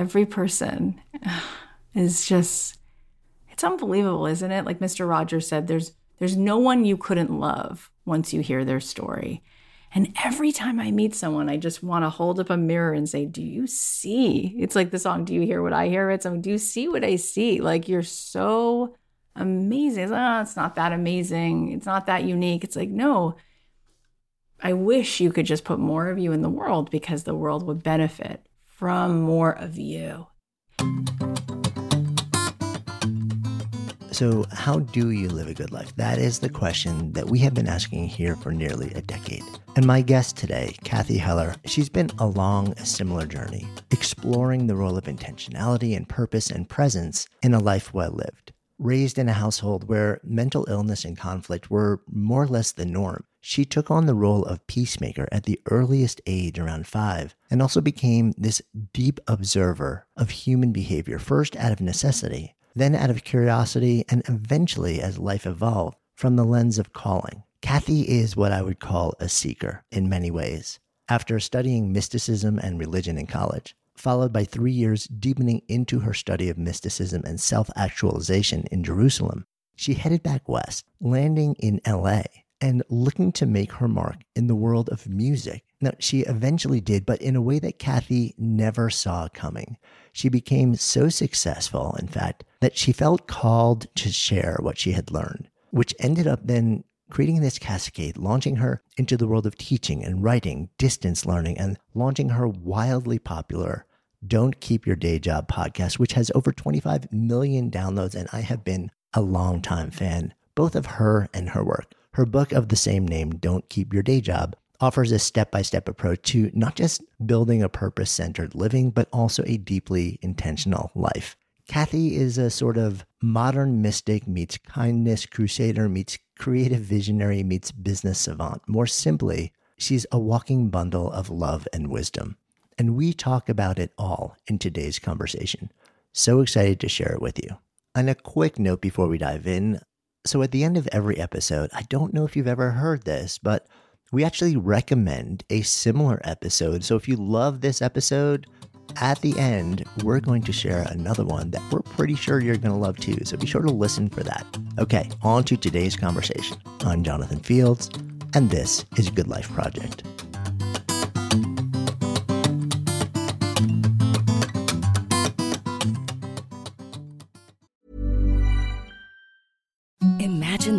every person is just it's unbelievable, isn't it? Like Mr. Rogers said, there's there's no one you couldn't love once you hear their story. And every time I meet someone, I just want to hold up a mirror and say, Do you see? It's like the song, Do you hear what I hear? It's like, Do you see what I see? Like, you're so amazing. It's, like, oh, it's not that amazing. It's not that unique. It's like, no, I wish you could just put more of you in the world because the world would benefit from more of you. So, how do you live a good life? That is the question that we have been asking here for nearly a decade. And my guest today, Cathy Heller, she's been along a similar journey, exploring the role of intentionality and purpose and presence in a life well lived. Raised in a household where mental illness and conflict were more or less the norm, she took on the role of peacemaker at the earliest age, around five, and also became this deep observer of human behavior, first out of necessity, then out of curiosity, and eventually as life evolved from the lens of calling. Cathy is what I would call a seeker in many ways. After studying mysticism and religion in college, followed by three years deepening into her study of mysticism and self actualization in Jerusalem, she headed back west, landing in LA and looking to make her mark in the world of music. Now, she eventually did, but in a way that Cathy never saw coming. She became so successful, in fact, that she felt called to share what she had learned, which ended up then creating this cascade, launching her into the world of teaching and writing, distance learning, and launching her wildly popular Don't Keep Your Day Job podcast, which has over 25 million downloads. And I have been a longtime fan, both of her and her work. Her book of the same name, Don't Keep Your Day Job, offers a step by step approach to not just building a purpose centered living, but also a deeply intentional life. Cathy is a sort of modern mystic meets kindness crusader meets creative visionary meets business savant. More simply, she's a walking bundle of love and wisdom. And we talk about it all in today's conversation. So excited to share it with you. On a quick note before we dive in, so, at the end of every episode, I don't know if you've ever heard this, but we actually recommend a similar episode. So, if you love this episode, at the end, we're going to share another one that we're pretty sure you're going to love too. So, be sure to listen for that. Okay, on to today's conversation. I'm Jonathan Fields, and this is Good Life Project.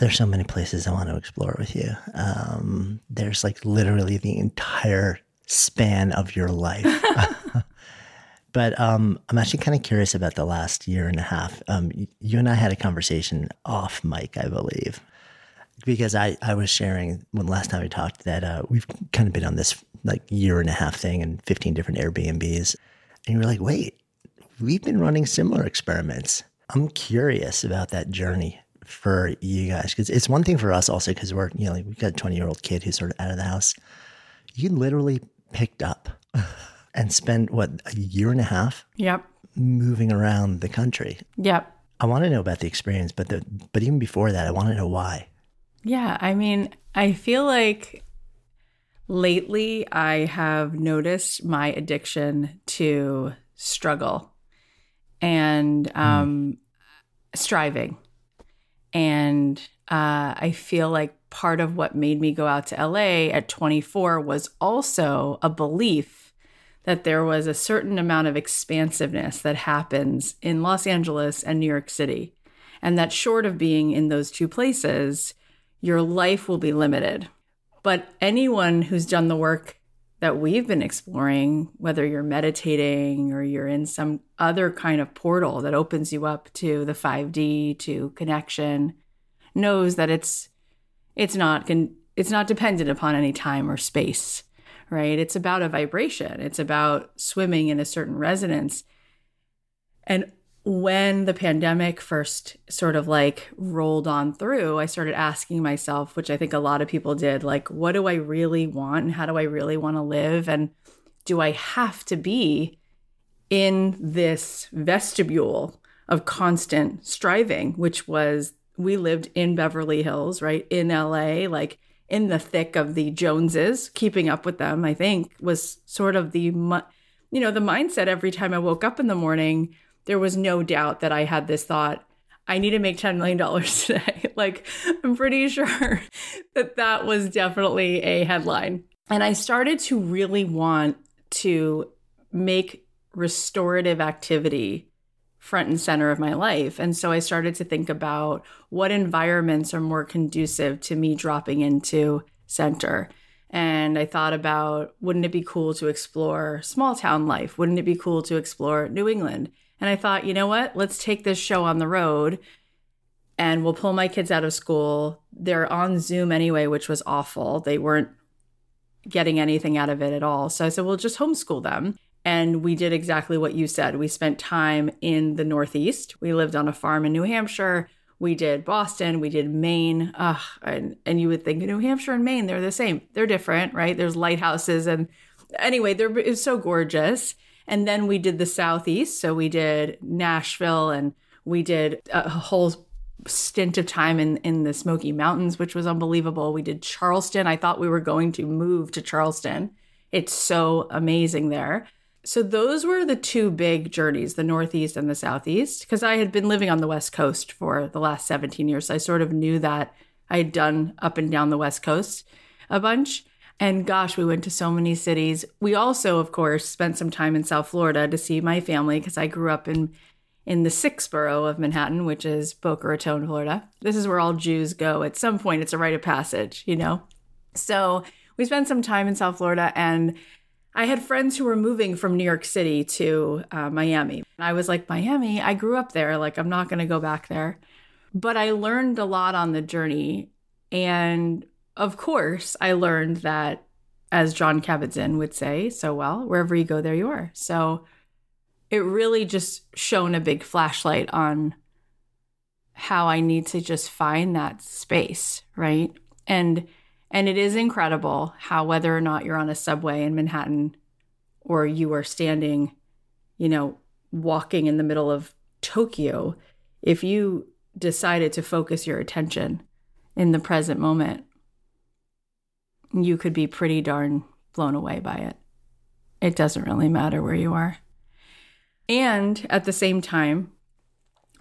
There's so many places I want to explore with you. Um, there's like literally the entire span of your life. but um, I'm actually kind of curious about the last year and a half. Um, you and I had a conversation off mic, I believe. because I, I was sharing when last time we talked that uh, we've kind of been on this like year and a half thing and 15 different Airbnbs. And you were like, wait, we've been running similar experiments. I'm curious about that journey for you guys because it's one thing for us also because we're, you know, like we've got a 20 year old kid who's sort of out of the house. You literally picked up and spent what, a year and a half Yep. moving around the country. Yep. I want to know about the experience, but the, but even before that, I want to know why. Yeah, I mean, I feel like lately I have noticed my addiction to struggle and um, striving. And uh, I feel like part of what made me go out to LA at 24 was also a belief that there was a certain amount of expansiveness that happens in Los Angeles and New York City. And that short of being in those two places, your life will be limited. But anyone who's done the work that we've been exploring, whether you're meditating or you're in some other kind of portal that opens you up to the 5D, to connection, knows that it's it's not con- it's not dependent upon any time or space, right? It's about a vibration. It's about swimming in a certain resonance. And when the pandemic first sort of like rolled on through, I started asking myself, which I think a lot of people did, like, what do I really want and how do I really want to live? And do I have to be in this vestibule of constant striving, which was we lived in Beverly Hills, right? In LA, like in the thick of the Joneses, keeping up with them, I think was sort of the, you know, the mindset every time I woke up in the morning there was no doubt that I had this thought I need to make $10 million today. like, I'm pretty sure that that was definitely a headline. And I started to really want to make restorative activity front and center of my life. And so I started to think about what environments are more conducive to me dropping into center. And I thought about wouldn't it be cool to explore small town life? Wouldn't it be cool to explore New England? And I thought, you know what? Let's take this show on the road and we'll pull my kids out of school. They're on Zoom anyway, which was awful. They weren't getting anything out of it at all. So I said, we'll just homeschool them. And we did exactly what you said. We spent time in the Northeast. We lived on a farm in New Hampshire. We did Boston. We did Maine. Ugh, and, and you would think New Hampshire and Maine, they're the same. They're different, right? There's lighthouses. And anyway, they're, it's so gorgeous. And then we did the Southeast. So we did Nashville and we did a whole stint of time in, in the Smoky Mountains, which was unbelievable. We did Charleston. I thought we were going to move to Charleston. It's so amazing there. So those were the two big journeys, the Northeast and the Southeast, because I had been living on the West Coast for the last 17 years. So I sort of knew that I had done up and down the West Coast a bunch. And gosh, we went to so many cities. We also, of course, spent some time in South Florida to see my family because I grew up in in the sixth borough of Manhattan, which is Boca Raton, Florida. This is where all Jews go. At some point, it's a rite of passage, you know? So we spent some time in South Florida, and I had friends who were moving from New York City to uh, Miami. And I was like, Miami, I grew up there. Like, I'm not going to go back there. But I learned a lot on the journey. And of course, I learned that, as Jon Kabat-Zinn would say so well, wherever you go, there you are. So it really just shone a big flashlight on how I need to just find that space, right? And and it is incredible how whether or not you're on a subway in Manhattan or you are standing, you know, walking in the middle of Tokyo, if you decided to focus your attention in the present moment, you could be pretty darn blown away by it. It doesn't really matter where you are. And at the same time,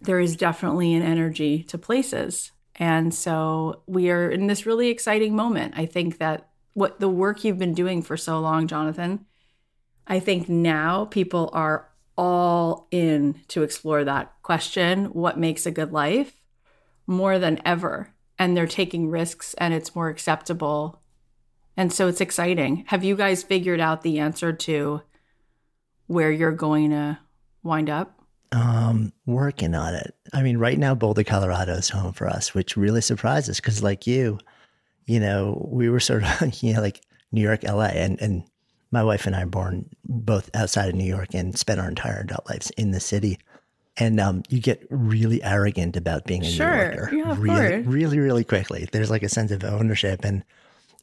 there is definitely an energy to places. And so we are in this really exciting moment. I think that what the work you've been doing for so long, Jonathan, I think now people are all in to explore that question what makes a good life more than ever. And they're taking risks and it's more acceptable. And so it's exciting. Have you guys figured out the answer to where you're going to wind up? Um, working on it. I mean, right now Boulder, Colorado is home for us, which really surprised us because, like you, you know, we were sort of, you know, like New York, LA, and and my wife and I are born both outside of New York and spent our entire adult lives in the city. And um, you get really arrogant about being a Sure. New Yorker, Yeah, really, really, really quickly. There's like a sense of ownership, and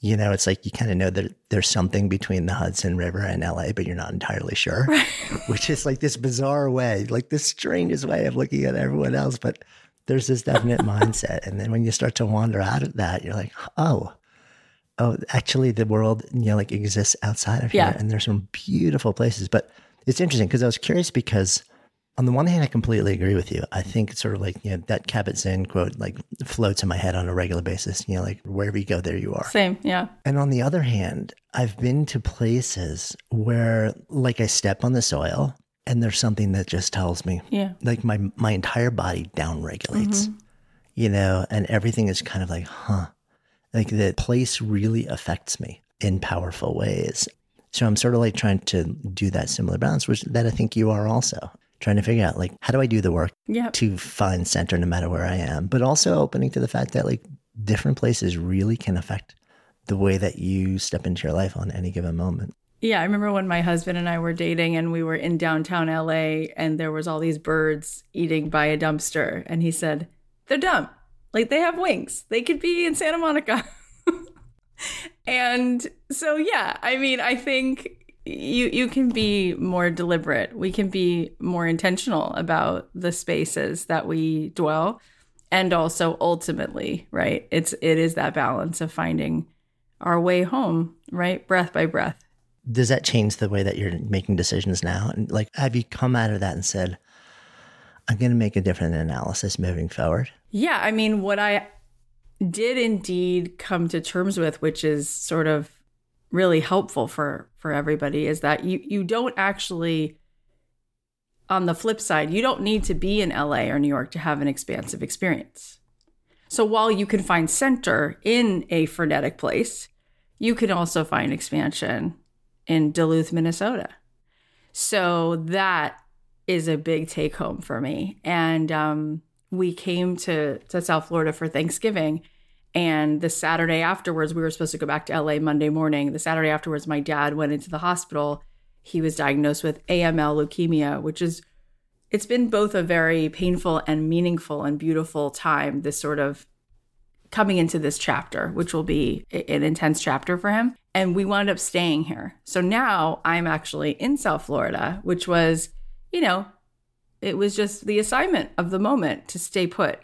you know, it's like you kind of know that there's something between the Hudson River and LA, but you're not entirely sure. Which is like this bizarre way, like this strangest way of looking at everyone else. But there's this definite mindset, and then when you start to wander out of that, you're like, oh, oh, actually, the world, you know, like exists outside of here, Yeah. and there's some beautiful places. But it's interesting because I was curious because on the one hand, I completely agree with you. I think it's sort of like, you know, that Kabat-Zinn quote like floats in my head on a regular basis, you know, like wherever you go, there you are. Same. Yeah. And on the other hand, I've been to places where like I step on the soil and there's something that just tells me Yeah. like my my entire body down regulates. Mm-hmm. You know, and everything is kind of like, huh. Like the place really affects me in powerful ways. So I'm sort of like trying to do that similar balance, which that I think you are also trying to figure out like how do I do the work Yeah. to find center no matter where I am, but also opening to the fact that like different places really can affect the way that you step into your life on any given moment. Yeah, I remember when my husband and I were dating and we were in downtown LA and there was all these birds eating by a dumpster and he said, "They're dumb. Like they have wings. They could be in Santa Monica." and so yeah, I mean, I think you you can be more deliberate. We can be more intentional about the spaces that we dwell and also ultimately, right? It's it is that balance of finding our way home, right? Breath by breath. Does that change the way that you're making decisions now? And like, have you come out of that and said, I'm going to make a different analysis moving forward? Yeah, I mean, what I did indeed come to terms with, which is sort of really helpful for for everybody, is that you you don't actually. On the flip side, you don't need to be in LA or New York to have an expansive experience. So while you can find center in a frenetic place, you can also find expansion in Duluth, Minnesota. So that is a big take home for me. And um, we came to to South Florida for Thanksgiving, and the Saturday afterwards, we were supposed to go back to LA Monday morning. The Saturday afterwards, my dad went into the hospital. He was diagnosed with AML leukemia, which is it's been both a very painful and meaningful and beautiful time. This sort of coming into this chapter, which will be an intense chapter for him. And we wound up staying here. So now I'm actually in South Florida, which was, you know, it was just the assignment of the moment to stay put.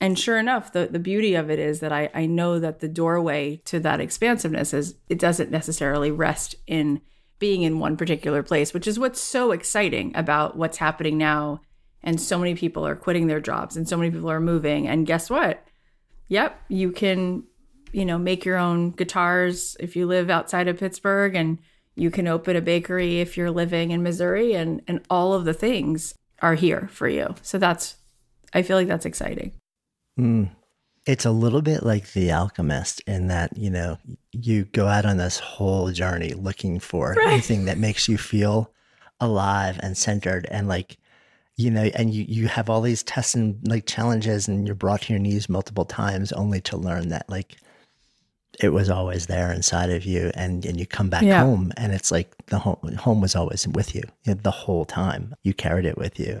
And sure enough, the, the beauty of it is that I, I know that the doorway to that expansiveness is it doesn't necessarily rest in being in one particular place, which is what's so exciting about what's happening now. And so many people are quitting their jobs and so many people are moving. And guess what? Yep, you can, you know, make your own guitars if you live outside of Pittsburgh and you can open a bakery if you're living in Missouri and and all of the things are here for you. So that's I feel like that's exciting. Mm. It's a little bit like The Alchemist in that, you know, you go out on this whole journey looking for Right. anything that makes you feel alive and centered and like, you know, and you, you have all these tests and like challenges and you're brought to your knees multiple times only to learn that like it was always there inside of you and, and you come back Yeah. home and it's like the home, home was always with you, you know, the whole time you carried it with you.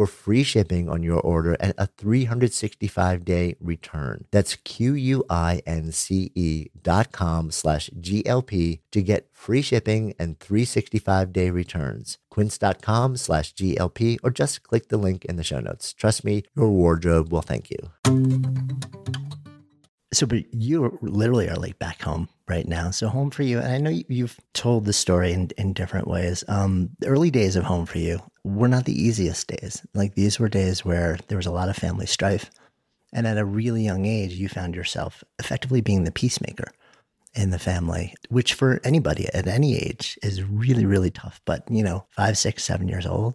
for free shipping on your order and a 365 day return. That's Q-U-I-N-C-E dot com slash GLP to get free shipping and 365 day returns. Quince.com slash GLP or just click the link in the show notes. Trust me, your wardrobe will thank you. So, but you literally are like back home right now. So, home for you, and I know you've told the story in, in different ways. Um, the early days of home for you were not the easiest days. Like, these were days where there was a lot of family strife. And at a really young age, you found yourself effectively being the peacemaker in the family, which for anybody at any age is really, really tough. But, you know, five, six, seven years old,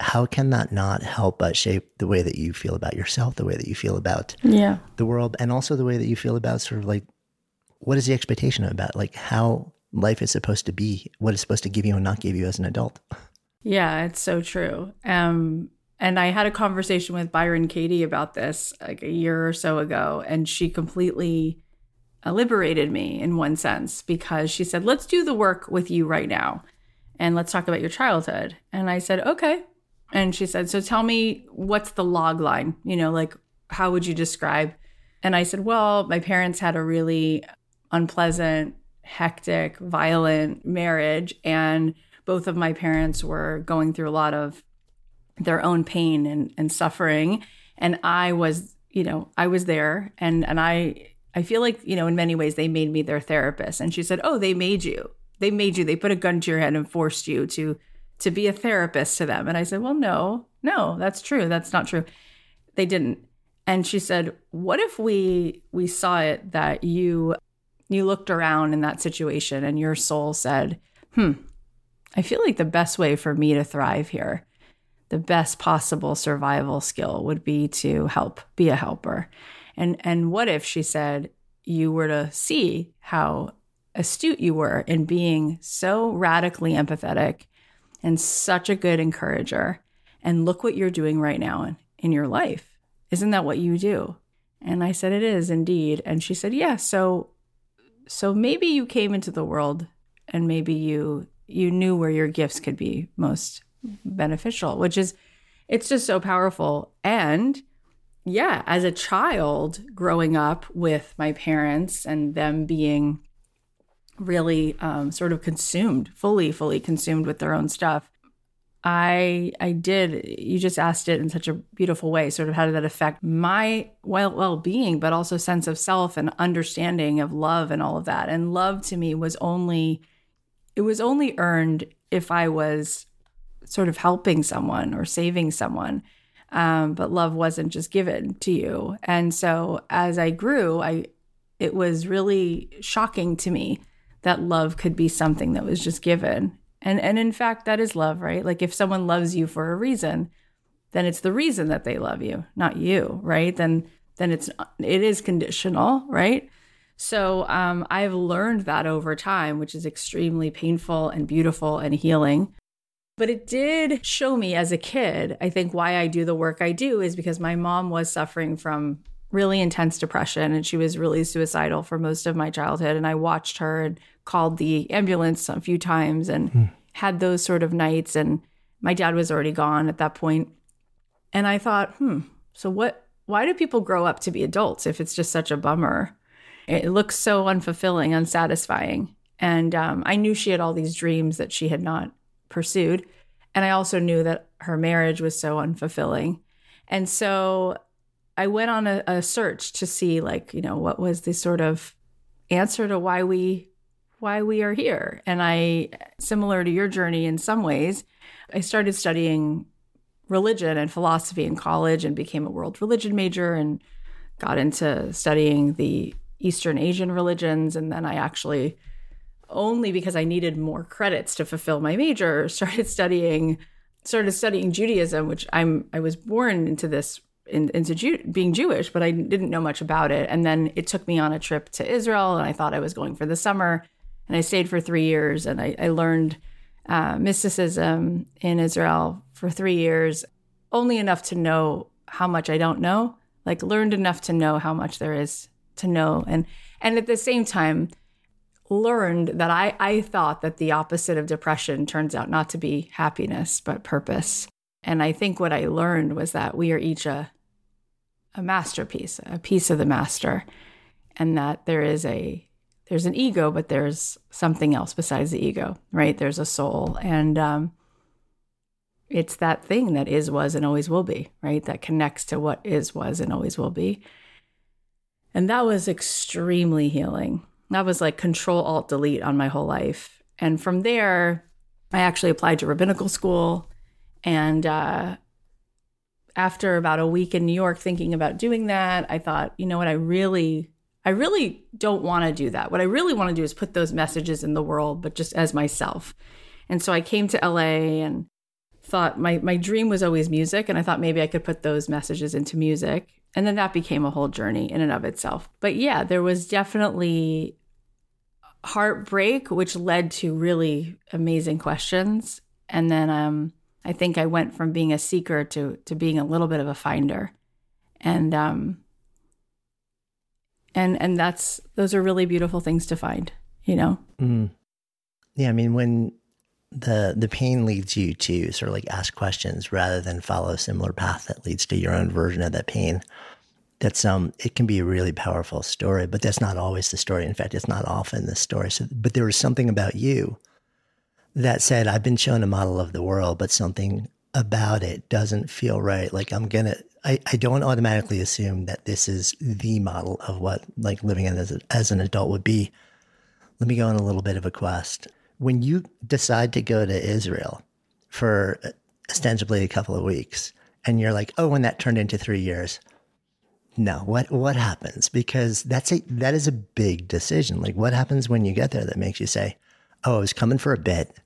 how can that not help but shape the way that you feel about yourself, the way that you feel about yeah. the world, and also the way that you feel about sort of like what is the expectation about like how life is supposed to be, what it's supposed to give you and not give you as an adult? Yeah, it's so true. Um, and I had a conversation with Byron Katie about this like a year or so ago, and she completely liberated me in one sense because she said, Let's do the work with you right now and let's talk about your childhood. And I said, Okay. And she said, So tell me what's the log line? You know, like how would you describe? And I said, Well, my parents had a really unpleasant, hectic, violent marriage. And both of my parents were going through a lot of their own pain and, and suffering. And I was, you know, I was there and and I I feel like, you know, in many ways they made me their therapist. And she said, Oh, they made you. They made you. They put a gun to your head and forced you to to be a therapist to them. And I said, Well, no, no, that's true. That's not true. They didn't. And she said, What if we we saw it that you you looked around in that situation and your soul said, Hmm, I feel like the best way for me to thrive here, the best possible survival skill would be to help, be a helper. And and what if she said you were to see how astute you were in being so radically empathetic and such a good encourager. And look what you're doing right now in, in your life. Isn't that what you do? And I said, It is indeed. And she said, Yeah. So so maybe you came into the world and maybe you you knew where your gifts could be most beneficial, which is it's just so powerful. And yeah, as a child growing up with my parents and them being really um, sort of consumed, fully, fully consumed with their own stuff. I I did. You just asked it in such a beautiful way. Sort of how did that affect my well well being, but also sense of self and understanding of love and all of that. And love to me was only it was only earned if I was sort of helping someone or saving someone. Um, but love wasn't just given to you. And so as I grew, I it was really shocking to me that love could be something that was just given. And and in fact that is love, right? Like if someone loves you for a reason, then it's the reason that they love you, not you, right? Then then it's it is conditional, right? So um, I've learned that over time, which is extremely painful and beautiful and healing. But it did show me as a kid, I think why I do the work I do is because my mom was suffering from really intense depression and she was really suicidal for most of my childhood. And I watched her and called the ambulance a few times and hmm. had those sort of nights. And my dad was already gone at that point. And I thought, hmm, so what? Why do people grow up to be adults if it's just such a bummer? It looks so unfulfilling, unsatisfying. And um, I knew she had all these dreams that she had not pursued. And I also knew that her marriage was so unfulfilling. And so I went on a, a search to see, like, you know, what was the sort of answer to why we why we are here. And I, similar to your journey in some ways, I started studying religion and philosophy in college and became a world religion major and got into studying the Eastern Asian religions. And then I actually, only because I needed more credits to fulfill my major, started studying started studying Judaism, which I'm I was born into this in, into Jew, being Jewish, but I didn't know much about it. And then it took me on a trip to Israel, and I thought I was going for the summer and I stayed for three years and I, I learned uh, mysticism in Israel for three years, only enough to know how much I don't know, like learned enough to know how much there is to know. And, and at the same time, learned that I, I thought that the opposite of depression turns out not to be happiness, but purpose. And I think what I learned was that we are each a, a masterpiece, a piece of the master, and that there is a there's an ego, but there's something else besides the ego, right? There's a soul. And um, it's that thing that is, was, and always will be, right? That connects to what is, was, and always will be. And that was extremely healing. That was like control, alt, delete on my whole life. And from there, I actually applied to rabbinical school. And uh, after about a week in New York thinking about doing that, I thought, you know what, I really I really don't want to do that. What I really want to do is put those messages in the world, but just as myself. And so I came to LA and thought my my dream was always music and I thought maybe I could put those messages into music. And then that became a whole journey in and of itself. But yeah, there was definitely heartbreak which led to really amazing questions. And then um I think I went from being a seeker to to being a little bit of a finder. And um and and that's those are really beautiful things to find you know? Mm. yeah i mean when the the pain leads you to sort of like ask questions rather than follow a similar path that leads to your own version of that pain that's um it can be a really powerful story but that's not always the story. In fact it's not often the story. So but there was something about you that said i've been shown a model of the world but something about it doesn't feel right. Like i'm gonna I, I don't automatically assume that this is the model of what like living as, a, as an adult would be. Let me go on a little bit of a quest. When you decide to go to Israel for ostensibly a couple of weeks, and you're like, oh, when that turned into three years, no, what what happens? Because that's a that is a big decision. Like, what happens when you get there that makes you say, oh, I was coming for a bit,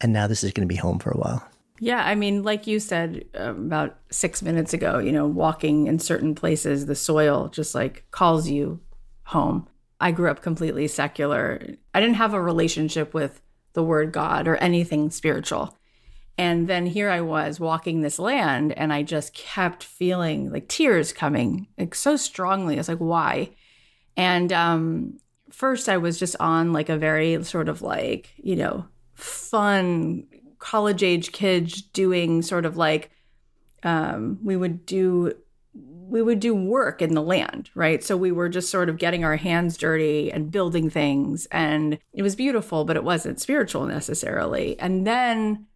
and now this is going to be home for a while. Yeah, I mean, like you said uh, about six minutes ago, you know, walking in certain places, the soil just like calls you home. I grew up completely secular. I didn't have a relationship with the word God or anything spiritual. And then here I was walking this land, and I just kept feeling like tears coming like so strongly. I was like, why? And um, first, I was just on like a very sort of like, you know, fun college age kids doing sort of like, um, we would do we would do work in the land, right? So we were just sort of getting our hands dirty and building things. And it was beautiful, but it wasn't spiritual necessarily. And then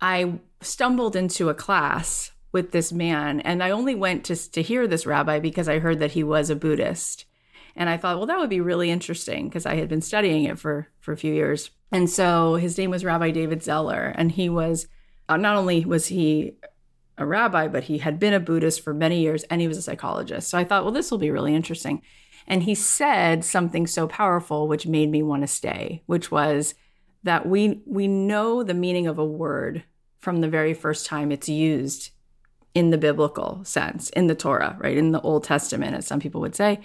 I stumbled into a class with this man, and I only went to, to hear this rabbi because I heard that he was a Buddhist. And I thought, well, that would be really interesting because I had been studying it for, for a few years. And so his name was Rabbi David Zeller, and he was uh, not only was he a rabbi, but he had been a Buddhist for many years and he was a psychologist. So I thought, well, this will be really interesting. And he said something so powerful, which made me want to stay, which was that we we know the meaning of a word from the very first time it's used in the biblical sense, in the Torah, right? In the Old Testament, as some people would say.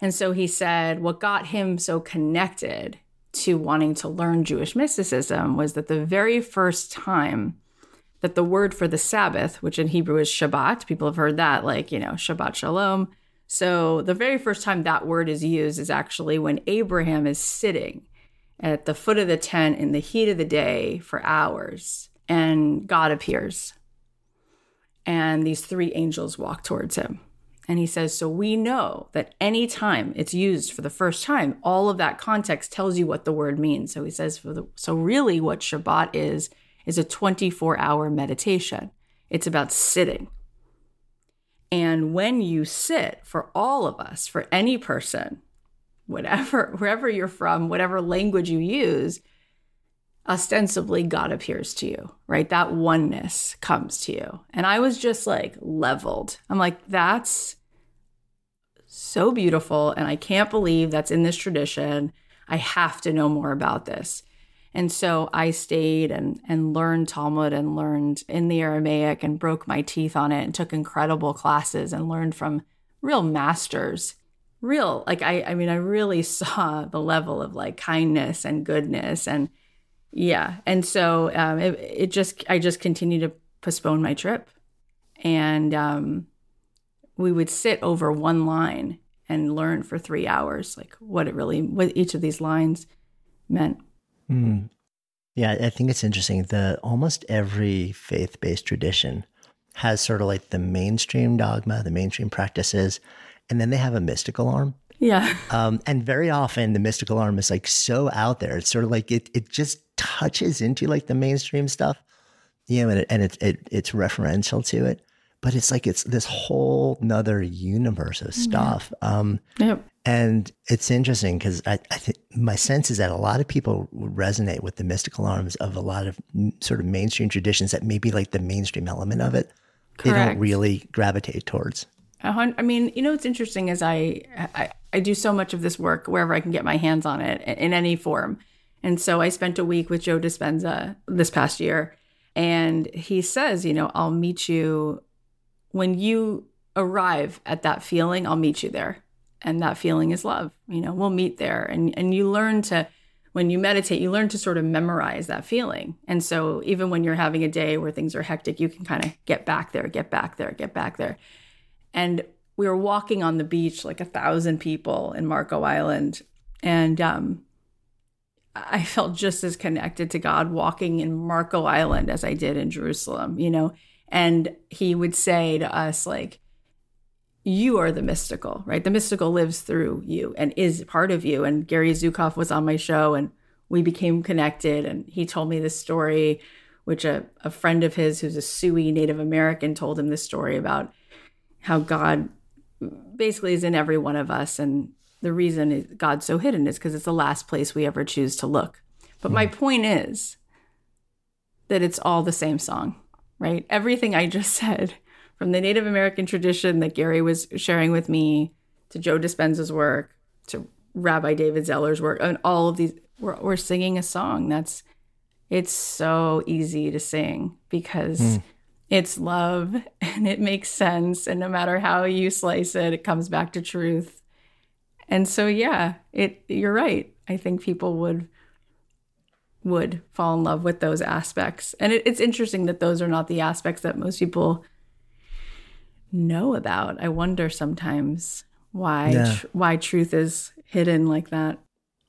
And so he said what got him so connected to wanting to learn Jewish mysticism was that the very first time that the word for the Sabbath, which in Hebrew is Shabbat, people have heard that, like, you know, Shabbat Shalom. So the very first time that word is used is actually when Abraham is sitting at the foot of the tent in the heat of the day for hours, and God appears. And these three angels walk towards him. And he says, So we know that anytime it's used for the first time, all of that context tells you what the word means. So he says, for the, So really, what Shabbat is, is a 24 hour meditation. It's about sitting. And when you sit, for all of us, for any person, whatever, wherever you're from, whatever language you use, ostensibly God appears to you, right? That oneness comes to you. And I was just like leveled. I'm like, that's so beautiful. And I can't believe that's in this tradition. I have to know more about this. And so I stayed and, and learned Talmud and learned in the Aramaic and broke my teeth on it and took incredible classes and learned from real masters. Real, like, I, I mean, I really saw the level of like kindness and goodness. And yeah. And so um, it, it just, I just continued to postpone my trip. And um, we would sit over one line and learn for three hours, like what it really, what each of these lines meant. Mm. Yeah, I think it's interesting. The almost every faith-based tradition has sort of like the mainstream dogma, the mainstream practices, and then they have a mystical arm. Yeah. Um, and very often the mystical arm is like so out there. It's sort of like it it just touches into like the mainstream stuff, you know, and, it, and it, it it's referential to it but it's like it's this whole nother universe of stuff. Yeah. Um, yep. And it's interesting because I, I think my sense is that a lot of people resonate with the mystical arms of a lot of sort of mainstream traditions that maybe like the mainstream element of it, Correct. they don't really gravitate towards. I mean, you know, what's interesting is I, I, I do so much of this work wherever I can get my hands on it in any form. And so I spent a week with Joe Dispenza this past year, and he says, you know, I'll meet you when you arrive at that feeling, I'll meet you there. And that feeling is love. You know, we'll meet there. And and you learn to when you meditate, you learn to sort of memorize that feeling. And so even when you're having a day where things are hectic, you can kind of get back there, get back there, get back there. And we were walking on the beach like a thousand people in Marco Island. And um, I felt just as connected to God walking in Marco Island as I did in Jerusalem, you know. And he would say to us, like, you are the mystical, right? The mystical lives through you and is part of you. And Gary Zukav was on my show and we became connected. And he told me this story, which a, a friend of his who's a Sioux Native American told him this story about how God basically is in every one of us. And the reason God's so hidden is because it's the last place we ever choose to look. But my hmm. point is that it's all the same song right? Everything I just said, from the Native American tradition that Gary was sharing with me, to Joe Dispenza's work, to Rabbi David Zeller's work, and all of these, we're, we're singing a song that's, it's so easy to sing because mm. it's love and it makes sense. And no matter how you slice it, it comes back to truth. And so, yeah, it, you're right. I think people would would fall in love with those aspects. And it, it's interesting that those are not the aspects that most people know about. I wonder sometimes why Yeah. tr- why truth is hidden like that.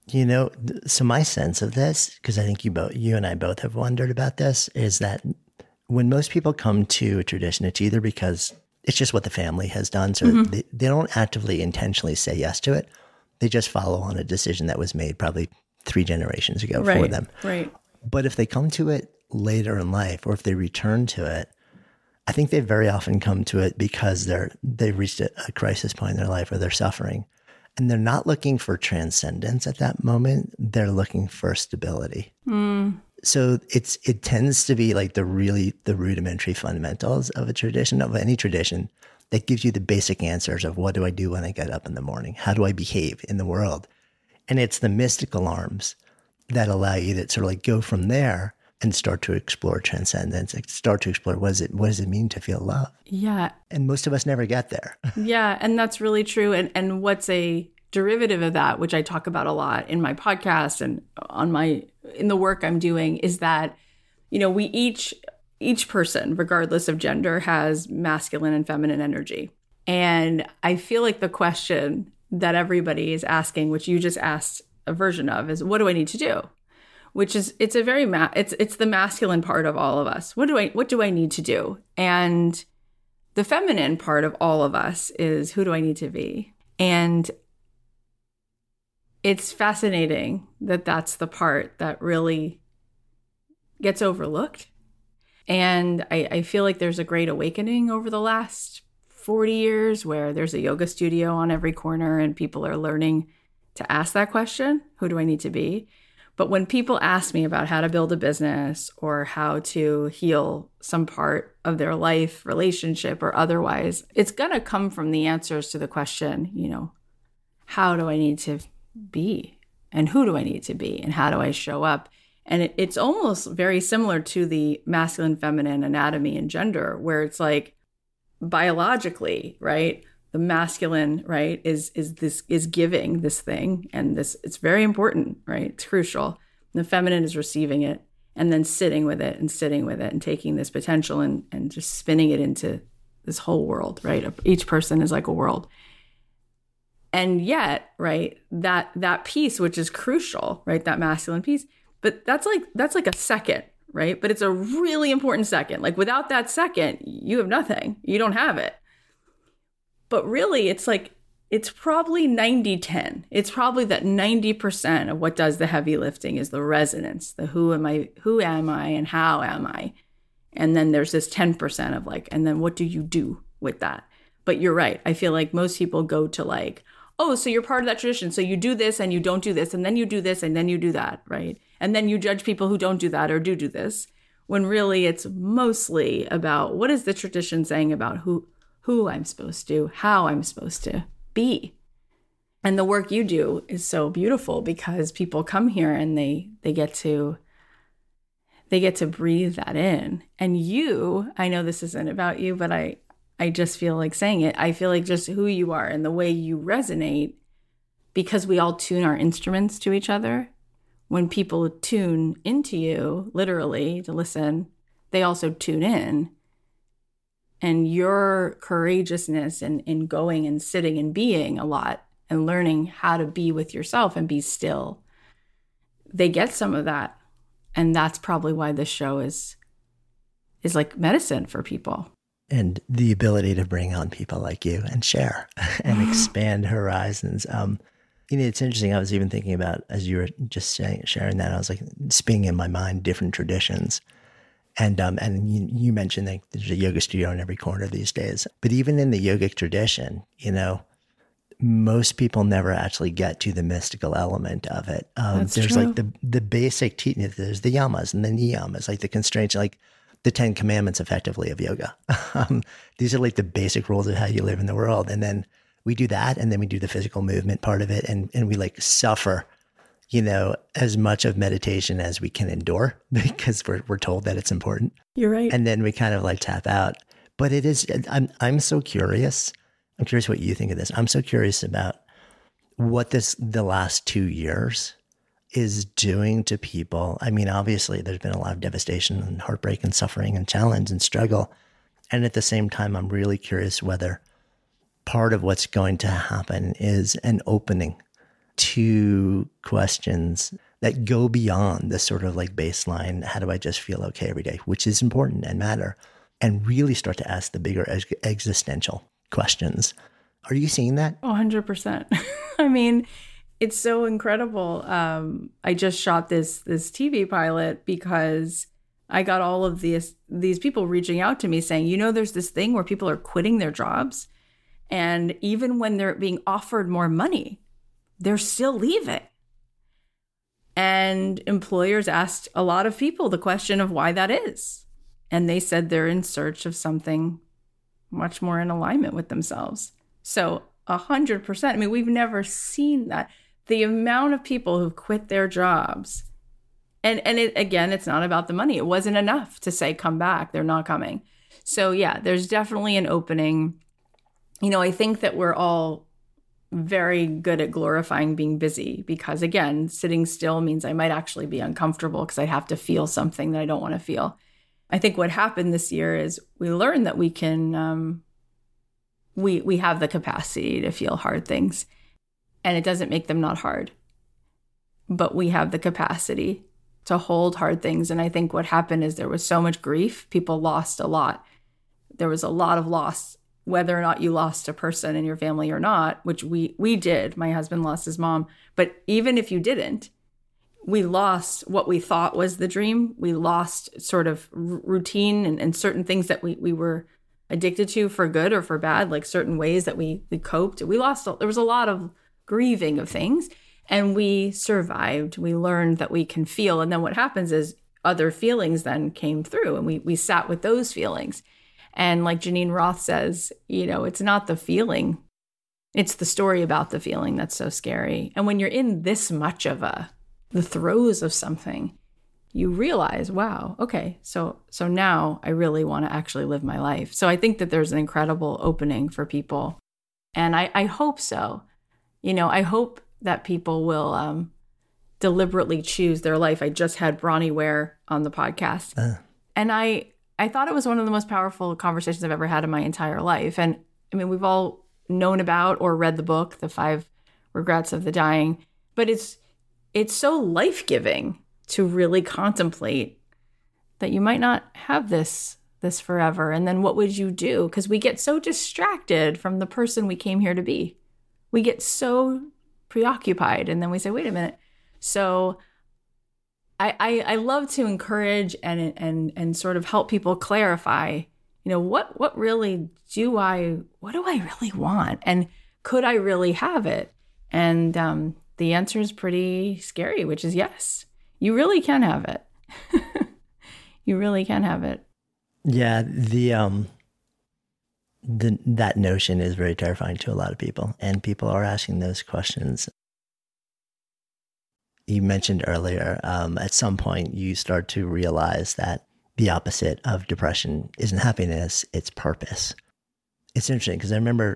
You know, so my sense of this, because I think you both, you and I both have wondered about this, is that when most people come to a tradition, it's either because it's just what the family has done, so mm-hmm. they, they don't actively intentionally say yes to it. They just follow on a decision that was made probably three generations ago for them. Right. But if they come to it later in life, or if they return to it, I think they very often come to it because they're they've reached a, a crisis point in their life or they're suffering, and they're not looking for transcendence at that moment. They're looking for stability. Hmm. So it's it tends to be like the really the rudimentary fundamentals of a tradition of any tradition that gives you the basic answers of what do I do when I get up in the morning? How do I behave in the world? And it's the mystical arms that allow you to sort of like go from there and start to explore transcendence, start to explore what does it what does it mean to feel love? Yeah. And most of us never get there. Yeah, and that's really true. And and what's a derivative of that, which I talk about a lot in my podcast and on my in the work I'm doing, is that you know we each each person, regardless of gender, has masculine and feminine energy. And I feel like the question that everybody is asking, which you just asked a version of, is what do I need to do? Which is it's a very ma- it's it's the masculine part of all of us. What do I what do I need to do? And the feminine part of all of us is who do I need to be? And it's fascinating that that's the part that really gets overlooked. And I, I feel like there's a great awakening over the last 40 years where there's a yoga studio on every corner and people are learning to ask that question who do I need to be? But when people ask me about how to build a business or how to heal some part of their life, relationship, or otherwise, it's going to come from the answers to the question, you know, how do I need to be? And who do I need to be? And how do I show up? And it, it's almost very similar to the masculine, feminine anatomy and gender, where it's like biologically, right? the masculine right is is this is giving this thing and this it's very important right it's crucial the feminine is receiving it and then sitting with it and sitting with it and taking this potential and and just spinning it into this whole world right each person is like a world and yet right that that piece which is crucial right that masculine piece but that's like that's like a second right but it's a really important second like without that second you have nothing you don't have it but really, it's like, it's probably 90 10. It's probably that 90% of what does the heavy lifting is the resonance, the who am I, who am I, and how am I. And then there's this 10% of like, and then what do you do with that? But you're right. I feel like most people go to like, oh, so you're part of that tradition. So you do this and you don't do this, and then you do this and then you do that, right? And then you judge people who don't do that or do do this. When really it's mostly about what is the tradition saying about who who I'm supposed to, how I'm supposed to be. And the work you do is so beautiful because people come here and they they get to they get to breathe that in. And you, I know this isn't about you, but I I just feel like saying it. I feel like just who you are and the way you resonate because we all tune our instruments to each other. When people tune into you, literally to listen, they also tune in. And your courageousness and in, in going and sitting and being a lot and learning how to be with yourself and be still they get some of that. And that's probably why this show is is like medicine for people. And the ability to bring on people like you and share and expand horizons. Um, you know, it's interesting. I was even thinking about as you were just saying, sharing that. I was like spinning in my mind different traditions, and um, and you, you mentioned that there's a yoga studio in every corner these days. But even in the yogic tradition, you know, most people never actually get to the mystical element of it. Um, there's true. like the the basic teaching. There's the yamas and the niyamas, like the constraints, like the Ten Commandments, effectively of yoga. um, these are like the basic rules of how you live in the world, and then we do that, and then we do the physical movement part of it, and and we like suffer, you know, as much of meditation as we can endure because we're we're told that it's important you're right and then we kind of like tap out. But it is I'm I'm so curious. I'm curious what you think of this. I'm so curious about what this the last two years is doing to people. I mean, obviously, there's been a lot of devastation and heartbreak and suffering and challenge and struggle. And at the same time, I'm really curious whether part of what's going to happen is an opening to questions that go beyond the sort of like baseline, how do I just feel okay every day, which is important and matter, and really start to ask the bigger existential questions. Are you seeing that? 100%. I mean, it's so incredible. Um, I just shot this this TV pilot because I got all of these these people reaching out to me saying, you know, there's this thing where people are quitting their jobs, and even when they're being offered more money, they're still leaving. And employers asked a lot of people the question of why that is, and they said they're in search of something much more in alignment with themselves. So a hundred percent. I mean, we've never seen that the amount of people who've quit their jobs and and it again it's not about the money it wasn't enough to say come back they're not coming so yeah there's definitely an opening you know i think that we're all very good at glorifying being busy because again sitting still means i might actually be uncomfortable because i have to feel something that i don't want to feel i think what happened this year is we learned that we can um, we we have the capacity to feel hard things and it doesn't make them not hard. But we have the capacity to hold hard things. And I think what happened is there was so much grief, people lost a lot. There was a lot of loss, whether or not you lost a person in your family or not, which we we did. My husband lost his mom. But even if you didn't, we lost what we thought was the dream. We lost sort of routine and, and certain things that we, we were addicted to for good or for bad, like certain ways that we we coped. We lost. There was a lot of grieving of things. And we survived. We learned that we can feel. And then what happens is other feelings then came through and we, we sat with those feelings. And like Geneen Roth says, you know, it's not the feeling, it's the story about the feeling that's so scary. And when you're in this much of a, the throes of something, you realize, wow, okay, so so now I really want to actually live my life. So I think that there's an incredible opening for people. And I, I hope so you know, I hope that people will um, deliberately choose their life. I just had Bronnie Ware on the podcast, uh. and I I thought it was one of the most powerful conversations I've ever had in my entire life. And I mean, we've all known about or read the book, The Five Regrets of the Dying, but it's it's so life giving to really contemplate that you might not have this this forever and then what would you do because we get so distracted from the person we came here to be we get so preoccupied and then we say, wait a minute. So I, I, I love to encourage and and and sort of help people clarify, you know, what what really do I what do I really want? And could I really have it? And um, the answer is pretty scary, which is yes. You really can have it. you really can have it. Yeah, the um the, that notion is very terrifying to a lot of people, and people are asking those questions. You mentioned earlier, um, at some point, you start to realize that the opposite of depression isn't happiness, it's purpose. It's interesting because I remember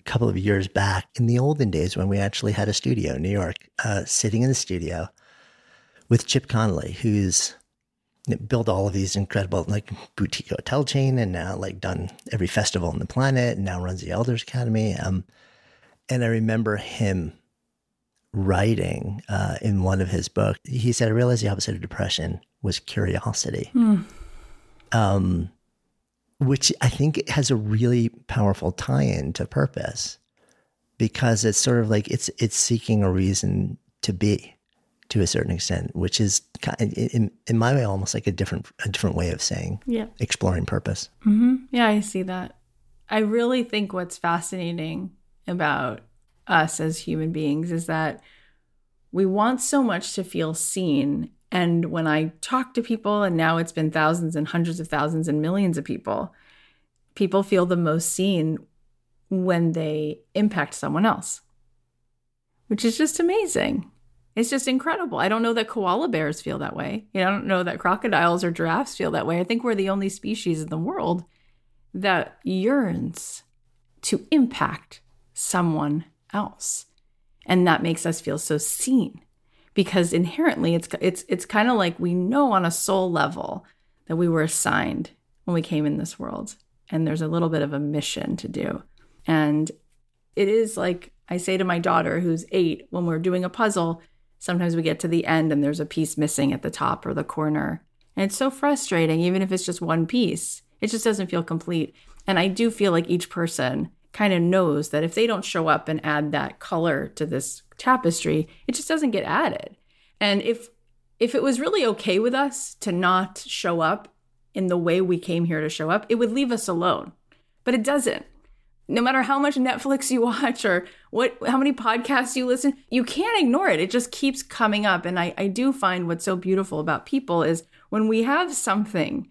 a couple of years back in the olden days when we actually had a studio in New York, uh, sitting in the studio with Chip Conley, who's built all of these incredible like boutique hotel chain and now like done every festival on the planet and now runs the Elders Academy. Um, and I remember him writing uh, in one of his books, he said, I realized the opposite of depression was curiosity. Mm. Um, which I think has a really powerful tie-in to purpose because it's sort of like it's it's seeking a reason to be to a certain extent, which is in, in my way almost like a different a different way of saying yeah exploring purpose. Mm-hmm. Yeah, I see that. I really think what's fascinating about us as human beings is that we want so much to feel seen. And when I talk to people, and now it's been thousands and hundreds of thousands and millions of people, people feel the most seen when they impact someone else, which is just amazing. It's just incredible. I don't know that koala bears feel that way. You know, I don't know that crocodiles or giraffes feel that way. I think we're the only species in the world that yearns to impact someone else. And that makes us feel so seen because inherently it's it's it's kind of like we know on a soul level that we were assigned when we came in this world and there's a little bit of a mission to do. And it is like I say to my daughter who's 8 when we're doing a puzzle, sometimes we get to the end and there's a piece missing at the top or the corner. And it's so frustrating even if it's just one piece. It just doesn't feel complete. And I do feel like each person kind of knows that if they don't show up and add that color to this tapestry, it just doesn't get added. And if if it was really okay with us to not show up in the way we came here to show up, it would leave us alone. But it doesn't. No matter how much Netflix you watch or what how many podcasts you listen, you can't ignore it. It just keeps coming up. And I, I do find what's so beautiful about people is when we have something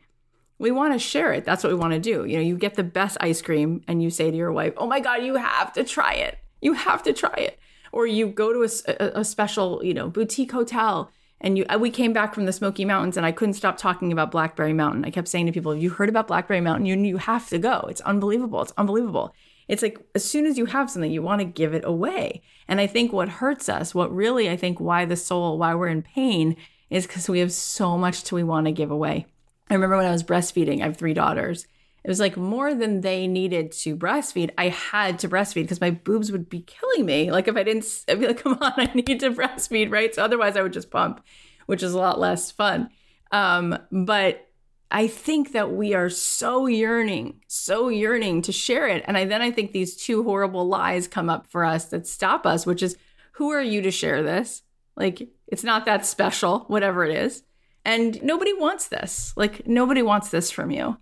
we want to share it. That's what we want to do. You know, you get the best ice cream and you say to your wife, "Oh my god, you have to try it. You have to try it." Or you go to a, a, special, you know, boutique hotel and you uh, we came back from the Smoky Mountains and I couldn't stop talking about Blackberry Mountain. I kept saying to people, "Have you heard about Blackberry Mountain? You you have to go. It's unbelievable. It's unbelievable." It's like as soon as you have something, you want to give it away. And I think what hurts us, what really I think why the soul, why we're in pain is because we have so much to we want to give away. I remember when I was breastfeeding, I have three daughters. It was like more than they needed to breastfeed. I had to breastfeed because my boobs would be killing me. Like if I didn't, I'd be like, come on, I need to breastfeed, right? So otherwise I would just pump, which is a lot less fun. Um, but I think that we are so yearning, so yearning to share it. And I then I think these two horrible lies come up for us that stop us, which is who are you to share this? Like it's not that special, whatever it is. And nobody wants this. Like, nobody wants this from you.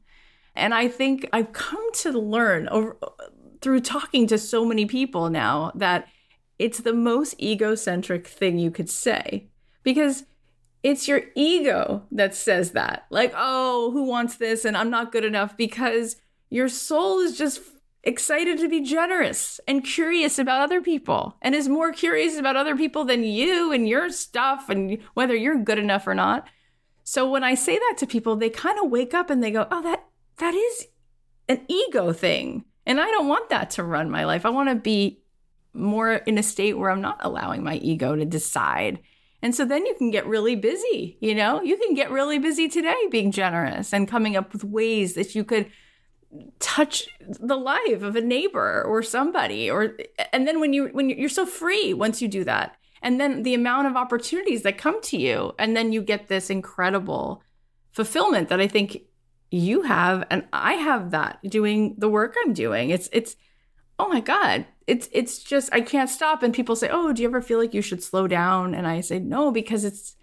And I think I've come to learn over, through talking to so many people now that it's the most egocentric thing you could say because it's your ego that says that. Like, oh, who wants this? And I'm not good enough because your soul is just excited to be generous and curious about other people and is more curious about other people than you and your stuff and whether you're good enough or not. So when I say that to people, they kind of wake up and they go, "Oh, that that is an ego thing." And I don't want that to run my life. I want to be more in a state where I'm not allowing my ego to decide. And so then you can get really busy, you know? You can get really busy today being generous and coming up with ways that you could touch the life of a neighbor or somebody or and then when you when you're so free once you do that and then the amount of opportunities that come to you and then you get this incredible fulfillment that i think you have and i have that doing the work i'm doing. It's it's oh my god it's it's just i can't stop. And people say oh do you ever feel like you should slow down? And i say no because it's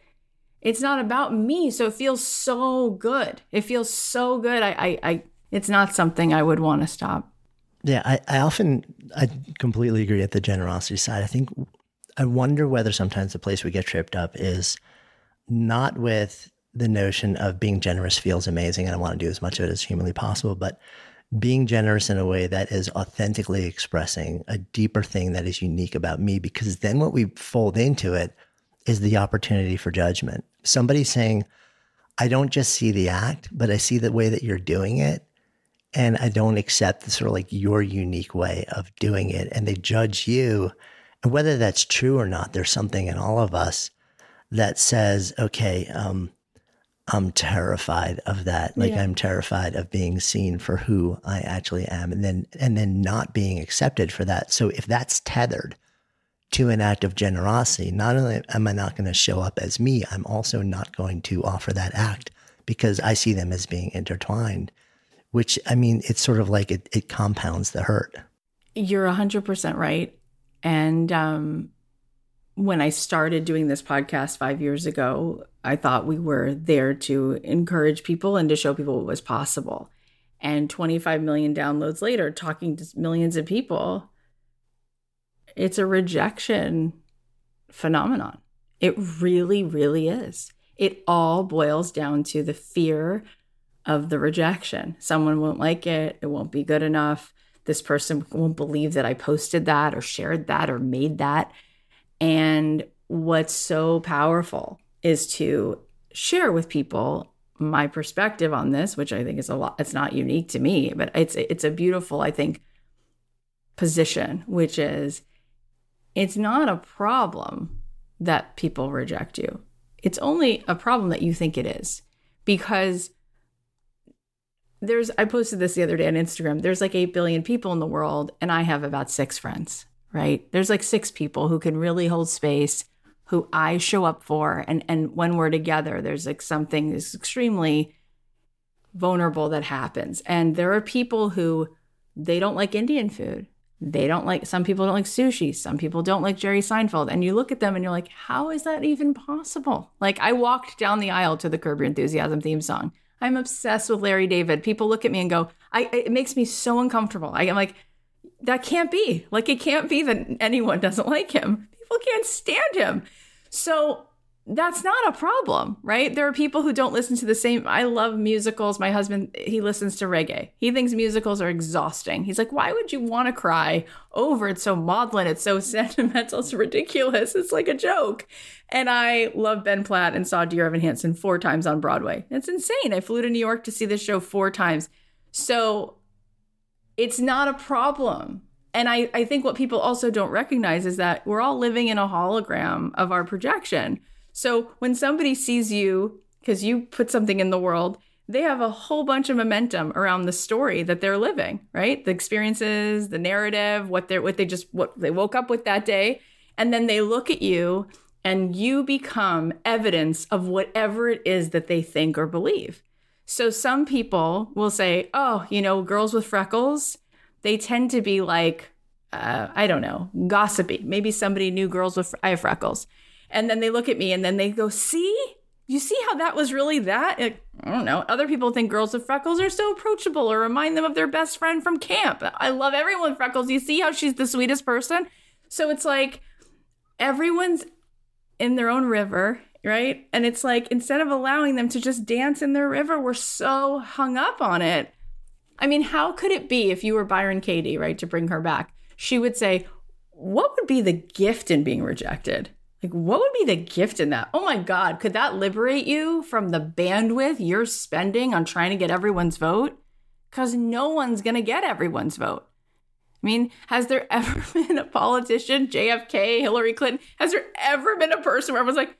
it's not about me. So it feels so good. It feels so good. I i, I it's not something i would want to stop. Yeah I, I often i completely agree at the generosity side. I think I wonder whether sometimes the place we get tripped up is not with the notion of being generous feels amazing and I want to do as much of it as humanly possible, but being generous in a way that is authentically expressing a deeper thing that is unique about me, because then what we fold into it is the opportunity for judgment. Somebody saying, I don't just see the act, but I see the way that you're doing it. And I don't accept the sort of like your unique way of doing it. And they judge you and whether that's true or not, there's something in all of us that says, okay, um, I'm terrified of that. Like yeah. I'm terrified of being seen for who I actually am and then and then not being accepted for that. So if that's tethered to an act of generosity, not only am I not going to show up as me, I'm also not going to offer that act because I see them as being intertwined, which I mean, it's sort of like it, it compounds the hurt. You're 100% right. And um, when I started doing this podcast five years ago, I thought we were there to encourage people and to show people what was possible. And 25 million downloads later, talking to millions of people, it's a rejection phenomenon. It really, really is. It all boils down to the fear of the rejection. Someone won't like it, it won't be good enough this person won't believe that I posted that or shared that or made that. And what's so powerful is to share with people my perspective on this, which I think is a lot, it's not unique to me, but it's, it's a beautiful, I think, position, which is it's not a problem that people reject you. It's only a problem that you think it is because there's, I posted this the other day on Instagram. There's like 8 billion people in the world, and I have about six friends, right? There's like six people who can really hold space, who I show up for. And, and when we're together, there's like something that's extremely vulnerable that happens. And there are people who they don't like Indian food. They don't like, some people don't like sushi. Some people don't like Jerry Seinfeld. And you look at them and you're like, how is that even possible? Like, I walked down the aisle to the Curb Your Enthusiasm theme song. I'm obsessed with Larry David. People look at me and go, I, it makes me so uncomfortable. I, I'm like, that can't be. Like, it can't be that anyone doesn't like him. People can't stand him. So that's not a problem, right? There are people who don't listen to the same. I love musicals. My husband, he listens to reggae. He thinks musicals are exhausting. He's like, why would you want to cry over? It's so maudlin. It's so sentimental. It's ridiculous. It's like a joke. And I love Ben Platt and saw Dear Evan Hansen four times on Broadway. It's insane. I flew to New York to see this show four times. So it's not a problem. And I, I think what people also don't recognize is that we're all living in a hologram of our projection. So when somebody sees you, because you put something in the world, they have a whole bunch of momentum around the story that they're living, right? The experiences, the narrative, what they're what they just what they woke up with that day. And then they look at you and you become evidence of whatever it is that they think or believe. So some people will say, oh, you know, girls with freckles, they tend to be like, uh, I don't know, gossipy. Maybe somebody knew girls with I have freckles. And then they look at me and then they go, see? You see how that was really that? Like, I don't know. Other people think girls with freckles are so approachable or remind them of their best friend from camp. I love everyone with freckles. You see how she's the sweetest person? So it's like everyone's in their own river, right? And it's like instead of allowing them to just dance in their river, we're so hung up on it. I mean, how could it be if you were Byron Katie, right, to bring her back? She would say, What would be the gift in being rejected? Like, what would be the gift in that? Oh my God, could that liberate you from the bandwidth you're spending on trying to get everyone's vote? Because no one's going to get everyone's vote. I mean, has there ever been a politician, JFK, Hillary Clinton, has there ever been a person where everyone's like,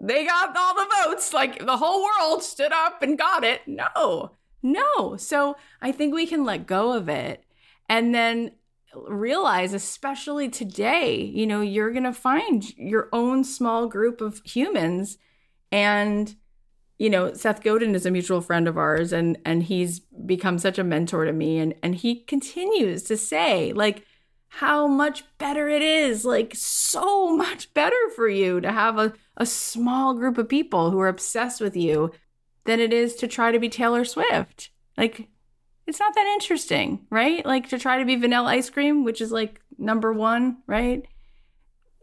they got all the votes, like the whole world stood up and got it? No, no. So I think we can let go of it. And then realize, especially today, you know, you're going to find your own small group of humans. And, you know, Seth Godin is a mutual friend of ours and and he's become such a mentor to me. And and he continues to say, like, how much better it is, like so much better for you to have a, a small group of people who are obsessed with you than it is to try to be Taylor Swift. Like it's not that interesting, right? Like to try to be vanilla ice cream, which is like number one, right?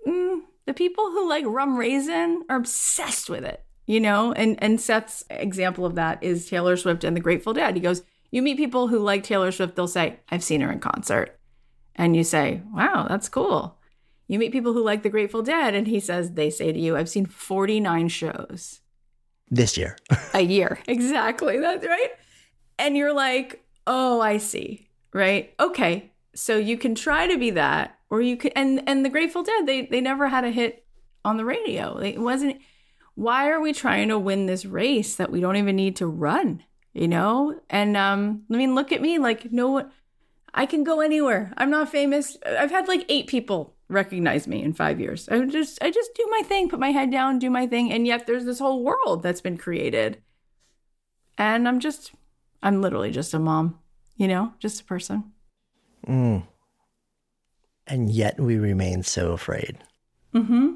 Mm, the people who like rum raisin are obsessed with it, you know? And and Seth's example of that is Taylor Swift and the Grateful Dead. He goes, You meet people who like Taylor Swift, they'll say, I've seen her in concert. And you say, Wow, that's cool. You meet people who like the Grateful Dead, and he says, They say to you, I've seen 49 shows. This year. a year. Exactly. That's right. And you're like, oh, I see. Right? Okay. So you can try to be that or you could and and the Grateful Dead, they they never had a hit on the radio. It wasn't why are we trying to win this race that we don't even need to run, you know? And um I mean, look at me like no one. I can go anywhere. I'm not famous. I've had like 8 people recognize me in 5 years. I just I just do my thing, put my head down, do my thing, and yet there's this whole world that's been created. And I'm just I'm literally just a mom, you know, just a person. Mm. And yet we remain so afraid mm-hmm.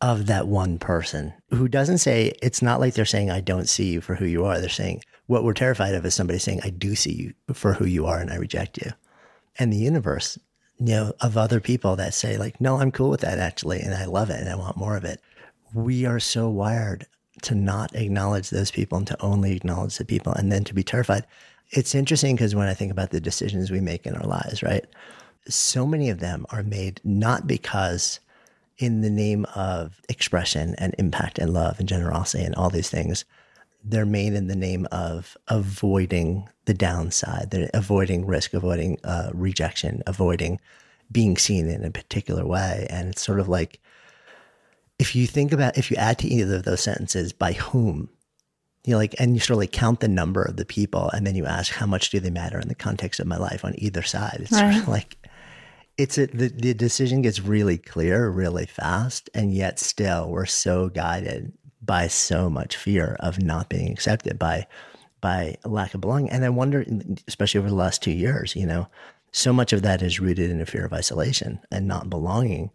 of that one person who doesn't say, it's not like they're saying, I don't see you for who you are. They're saying, what we're terrified of is somebody saying, I do see you for who you are and I reject you. And the universe, you know, of other people that say, like, no, I'm cool with that actually, and I love it and I want more of it. We are so wired to not acknowledge those people and to only acknowledge the people and then to be terrified. It's interesting because when I think about the decisions we make in our lives, right? So many of them are made not because in the name of expression and impact and love and generosity and all these things, they're made in the name of avoiding the downside, they're avoiding risk, avoiding uh, rejection, avoiding being seen in a particular way. And it's sort of like if you think about if you add to either of those sentences by whom you know, like and you sort of like count the number of the people and then you ask how much do they matter in the context of my life on either side? It's right. sort of like it's a, the, the decision gets really clear really fast and yet still we're so guided by so much fear of not being accepted by by lack of belonging. And i wonder especially over the last two years you know so much of that is rooted in a fear of isolation and not belonging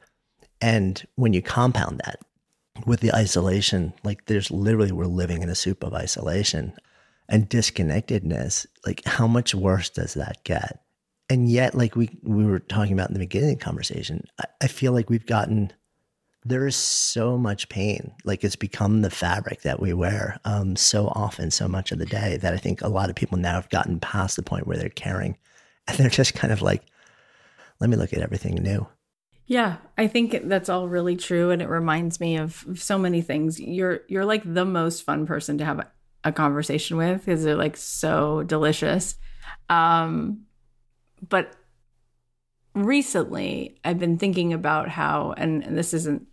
and when you compound that with the isolation, like there's literally, we're living in a soup of isolation and disconnectedness. Like, how much worse does that get? And yet, like we, we were talking about in the beginning of the conversation, I, I feel like we've gotten, there is so much pain. Like it's become the fabric that we wear um, so often, so much of the day that I think a lot of people now have gotten past the point where they're caring and they're just kind of like, let me look at everything new. Yeah, I think that's all really true and it reminds me of so many things. You're you're like the most fun person to have a, conversation with because they're like so delicious. Um but recently I've been thinking about how and, and this isn't,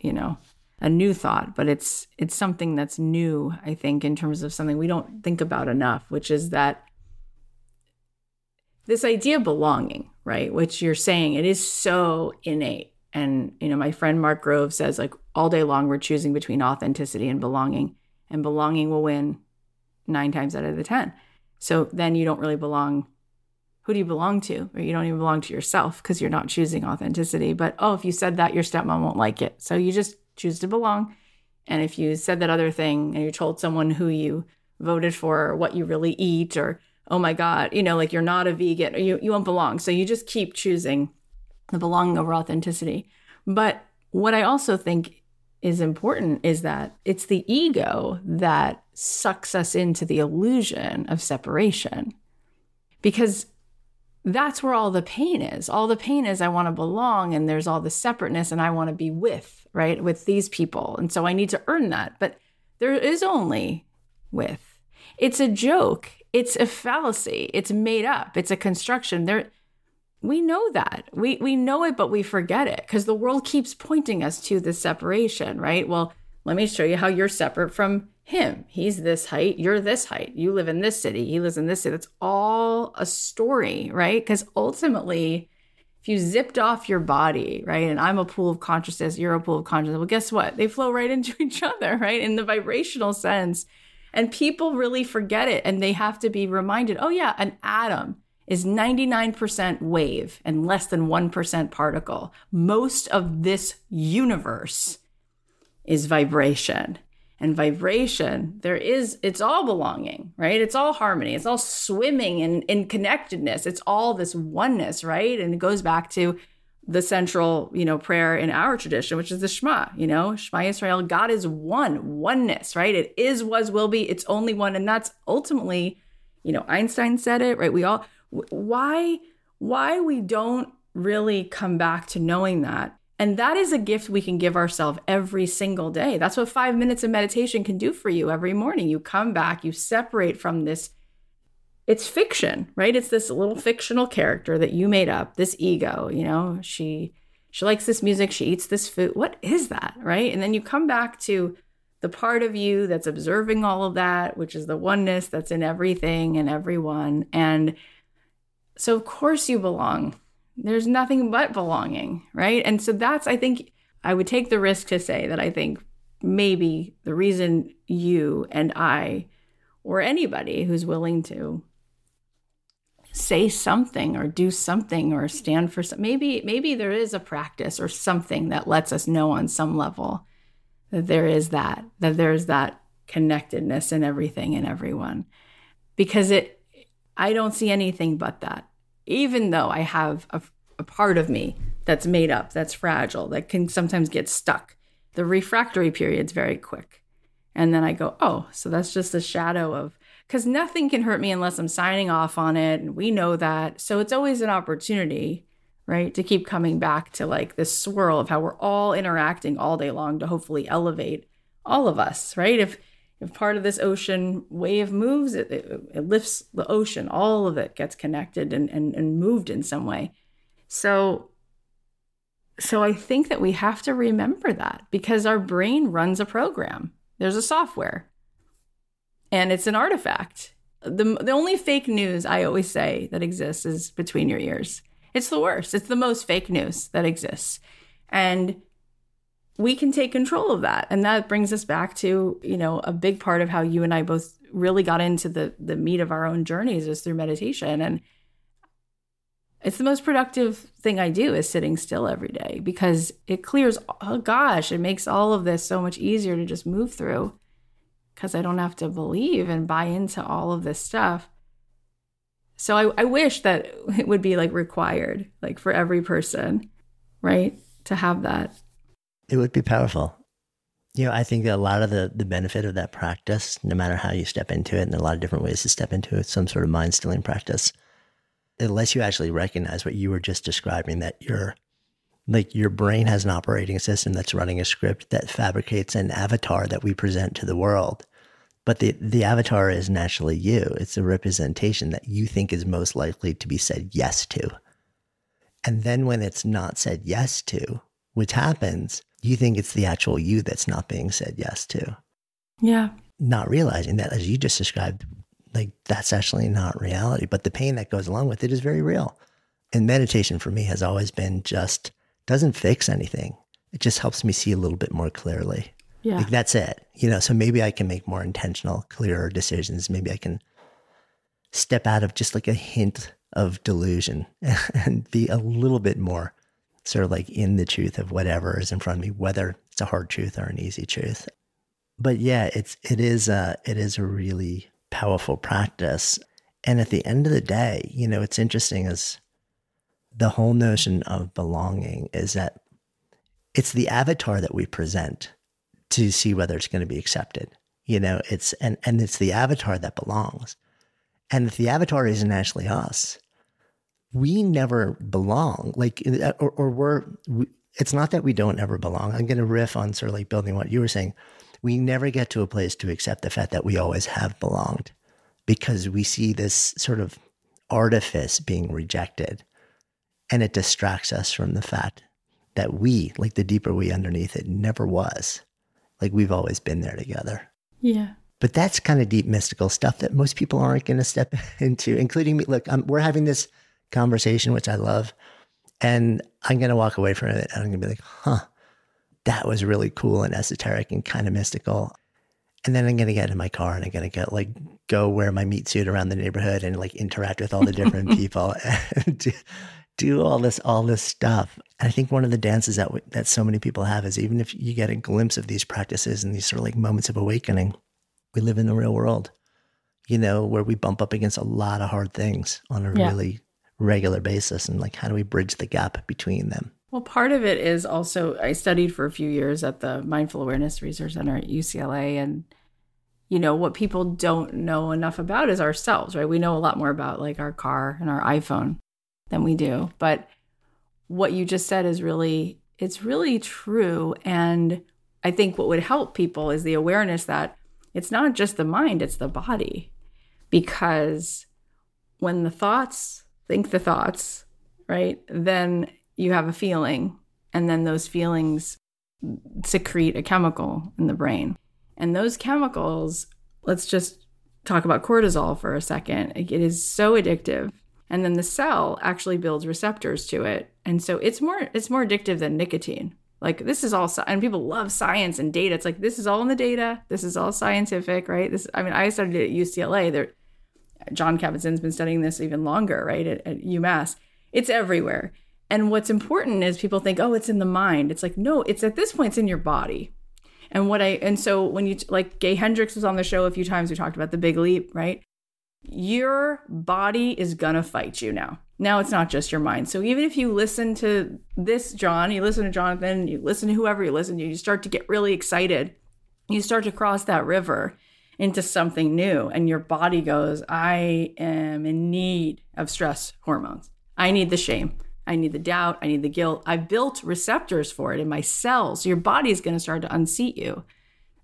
you know, a new thought, but it's it's something that's new, I think, in terms of something we don't think about enough, which is that this idea of belonging, right? Which you're saying it is so innate. And, you know, my friend Mark Grove says, like, all day long, we're choosing between authenticity and belonging, and belonging will win nine times out of the 10. So then you don't really belong. Who do you belong to? Or you don't even belong to yourself because you're not choosing authenticity. But oh, if you said that, your stepmom won't like it. So you just choose to belong. And if you said that other thing and you told someone who you voted for or what you really eat or oh my God, you know, like you're not a vegan, you, you won't belong. So you just keep choosing the belonging over authenticity. But what I also think is important is that it's the ego that sucks us into the illusion of separation. Because that's where all the pain is. All the pain is I want to belong and there's all the separateness and I want to be with, right? With these people. And so I need to earn that. But there is only with. It's a joke it's a fallacy. It's made up. It's a construction. There we know that. We we know it but we forget it cuz the world keeps pointing us to the separation, right? Well, let me show you how you're separate from him. He's this height, you're this height. You live in this city, he lives in this city. It's all a story, right? Cuz ultimately if you zipped off your body, right, and I'm a pool of consciousness, you're a pool of consciousness, well, guess what? They flow right into each other, right? In the vibrational sense. And people really forget it and they have to be reminded oh, yeah, an atom is 99% wave and less than 1% particle. Most of this universe is vibration. And vibration, there is, it's all belonging, right? It's all harmony. It's all swimming in, in connectedness. It's all this oneness, right? And it goes back to the central, you know, prayer in our tradition, which is the Shema, you know, Shema Israel, God is one, oneness, right? It is, was, will be, it's only one. And that's ultimately, you know, Einstein said it, right? We all, why, why we don't really come back to knowing that. And that is a gift we can give ourselves every single day. That's what five minutes of meditation can do for you every morning. You come back, you separate from this it's fiction, right? It's this little fictional character that you made up, this ego, you know, she she likes this music, she eats this food. What is that, right? And then you come back to the part of you that's observing all of that, which is the oneness that's in everything and everyone. And so of course you belong. There's nothing but belonging, right? And so that's I think I would take the risk to say that I think maybe the reason you and I or anybody who's willing to say something or do something or stand for some maybe maybe there is a practice or something that lets us know on some level that there is that that there's that connectedness in everything and everyone. Because it i don't see anything but that. Even though i have a, a part of me that's made up that's fragile that can sometimes get stuck. The refractory period's very quick. And then i go oh so that's just a shadow of because nothing can hurt me unless I'm signing off on it. And we know that. So it's always an opportunity, right, to keep coming back to like this swirl of how we're all interacting all day long to hopefully elevate all of us, right? If if part of this ocean wave moves, it, it, it lifts the ocean. All of it gets connected and, and, and moved in some way. So So I think that we have to remember that because our brain runs a program. There's a software and it's an artifact. The, the only fake news I always say that exists is between your ears. It's the worst. It's the most fake news that exists. And we can take control of that. And that brings us back to, you know, a big part of how you and I both really got into the the meat of our own journeys is through meditation. And it's the most productive thing I do is sitting still every day because it clears oh gosh, it makes all of this so much easier to just move through because I don't have to believe and buy into all of this stuff. So I, I wish that it would be like required, like for every person, right? To have that. It would be powerful. You know, I think that a lot of the, the benefit of that practice, no matter how you step into it, and a lot of different ways to step into it, some sort of mind stilling practice, unless you actually recognize what you were just describing, that you're like your brain has an operating system that's running a script that fabricates an avatar that we present to the world. But the, the avatar is naturally you. It's a representation that you think is most likely to be said yes to. And then when it's not said yes to, which happens, you think it's the actual you that's not being said yes to. Yeah. Not realizing that, as you just described, like that's actually not reality. But the pain that goes along with it is very real. And meditation for me has always been just doesn't fix anything. It just helps me see a little bit more clearly. Yeah. Like that's it. You know, so maybe I can make more intentional, clearer decisions. Maybe I can step out of just like a hint of delusion and be a little bit more sort of like in the truth of whatever is in front of me, whether it's a hard truth or an easy truth. But yeah, it's it is a it is a really powerful practice. And at the end of the day, you know, it's interesting as the whole notion of belonging is that it's the avatar that we present to see whether it's going to be accepted. You know, it's and and it's the avatar that belongs. And if the avatar isn't actually us, we never belong. Like, uh, or, or we're. We, it's not that we don't ever belong. I'm going to riff on sort of like building what you were saying. We never get to a place to accept the fact that we always have belonged, because we see this sort of artifice being rejected, and it distracts us from the fact that we, like the deeper we underneath it, never was. Like we've always been there together. Yeah. But that's kind of deep mystical stuff that most people aren't going to step into, including me. Look, I'm, we're having this conversation, which I love, and I'm going to walk away from it and I'm going to be like, huh, that was really cool and esoteric and kind of mystical. And then I'm going to get in my car and I'm going to get like go wear my meat suit around the neighborhood and like interact with all the different people and do, all this all this stuff. And I think one of the dances that that so many people have is even if you get a glimpse of these practices and these sort of like moments of awakening, we live in the real world, you know, where we bump up against a lot of hard things on a Yeah. really regular basis. And like, how do we bridge the gap between them? Well, part of it is also I studied for a few years at the Mindful Awareness Research Center at UCLA and you know what people don't know enough about is ourselves, right? We know a lot more about like our car and our iPhone than we do. But what you just said is really it's really true and I think what would help people is the awareness that it's not just the mind, it's the body. Because when the thoughts think the thoughts, right? Then you have a feeling, and then those feelings secrete a chemical in the brain. And those chemicals, let's just talk about cortisol for a second. It is so addictive. And then the cell actually builds receptors to it. And so it's more it's more addictive than nicotine. Like this is all and people love science and data. It's like this is all in the data. This is all scientific, right? This I mean, I studied it at UCLA. There John Kabat-Zinn's been studying this even longer, right? At, at UMass. It's everywhere. And what's important is people think, oh, it's in the mind. It's like, no, it's at this point, it's in your body. And what I, and so when you, like Gay Hendricks was on the show a few times, we talked about the big leap, right? Your body is gonna fight you now. Now it's not just your mind. So even if you listen to this, John, you listen to Jonathan, you listen to whoever you listen to, you start to get really excited. You start to cross that river into something new, and your body goes, I am in need of stress hormones. I need the shame. I need the doubt. I need the guilt. I built receptors for it in my cells. Your body is going to start to unseat you.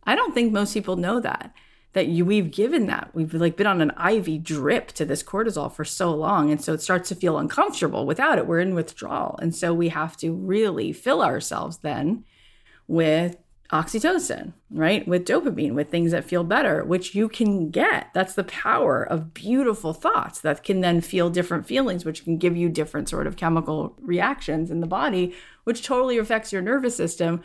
I don't think most people know that. That you we've given that. We've like been on an IV drip to this cortisol for so long and so it starts to feel uncomfortable without it. We're in withdrawal and so we have to really fill ourselves then with oxytocin right? With dopamine with things that feel better which you can get. That's the power of beautiful thoughts that can then feel different feelings which can give you different sort of chemical reactions in the body which totally affects your nervous system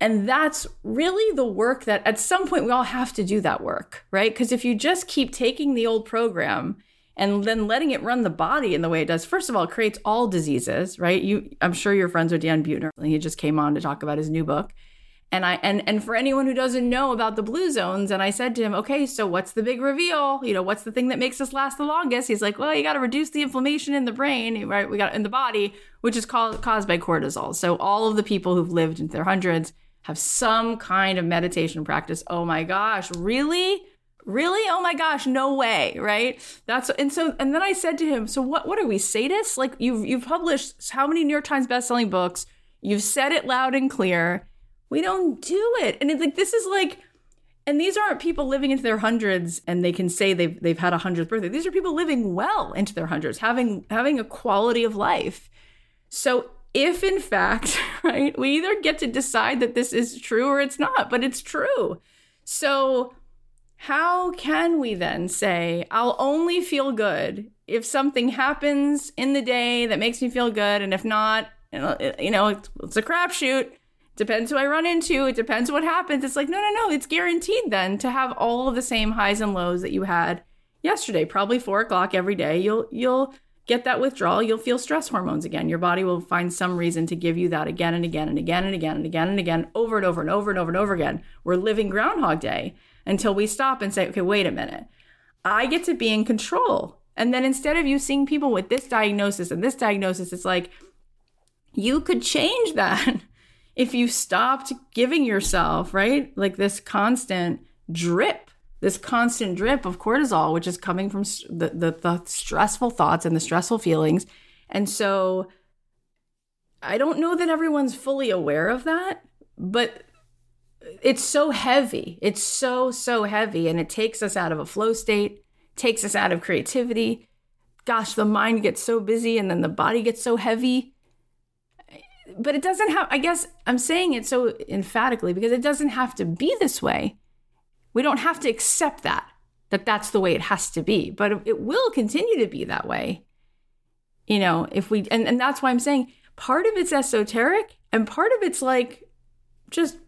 and that's really the work that at some point we all have to do that work, right? Because if you just keep taking the old program and then letting it run the body in the way it does, first of all, it creates all diseases, right? You I'm sure you're friends with Dan Buettner. He just came on to talk about his new book. And I and and for anyone who doesn't know about the blue zones, and I said to him, okay, so what's the big reveal? You know, what's the thing that makes us last the longest? He's like, well, you got to reduce the inflammation in the brain, right? We got in the body, which is called, caused by cortisol. So all of the people who've lived into their hundreds have some kind of meditation practice. Oh my gosh, really? Really? Oh my gosh, no way, right? That's and so and then I said to him, "So what what are we sadists? Like you've you've published how many New York Times best-selling books? You've said it loud and clear. We don't do it." And it's like this is like and these aren't people living into their hundreds and they can say they've they've had a hundredth birthday. These are people living well into their hundreds, having having a quality of life. So if in fact, right, we either get to decide that this is true or it's not, but it's true. So, how can we then say, I'll only feel good if something happens in the day that makes me feel good? And if not, you know, it's a crapshoot. Depends who I run into. It depends what happens. It's like, no, no, no. It's guaranteed then to have all of the same highs and lows that you had yesterday. Probably four o'clock every day. You'll, you'll, get that withdrawal, you'll feel stress hormones again. Your body will find some reason to give you that again and again and again and again and again and again, over and over and over and over and over again. We're living Groundhog Day until we stop and say, okay, wait a minute. I get to be in control. And then instead of you seeing people with this diagnosis and this diagnosis, it's like you could change that if you stopped giving yourself, right? Like this constant drip this constant drip of cortisol, which is coming from the, the, the stressful thoughts and the stressful feelings. And so I don't know that everyone's fully aware of that, but it's so heavy. It's so, so heavy. And it takes us out of a flow state, takes us out of creativity. Gosh, the mind gets so busy and then the body gets so heavy. But it doesn't have, I guess I'm saying it so emphatically because it doesn't have to be this way. We don't have to accept that, that that's the way it has to be, but it will continue to be that way. You know, if we, and, and that's why I'm saying part of it's esoteric and part of it's like just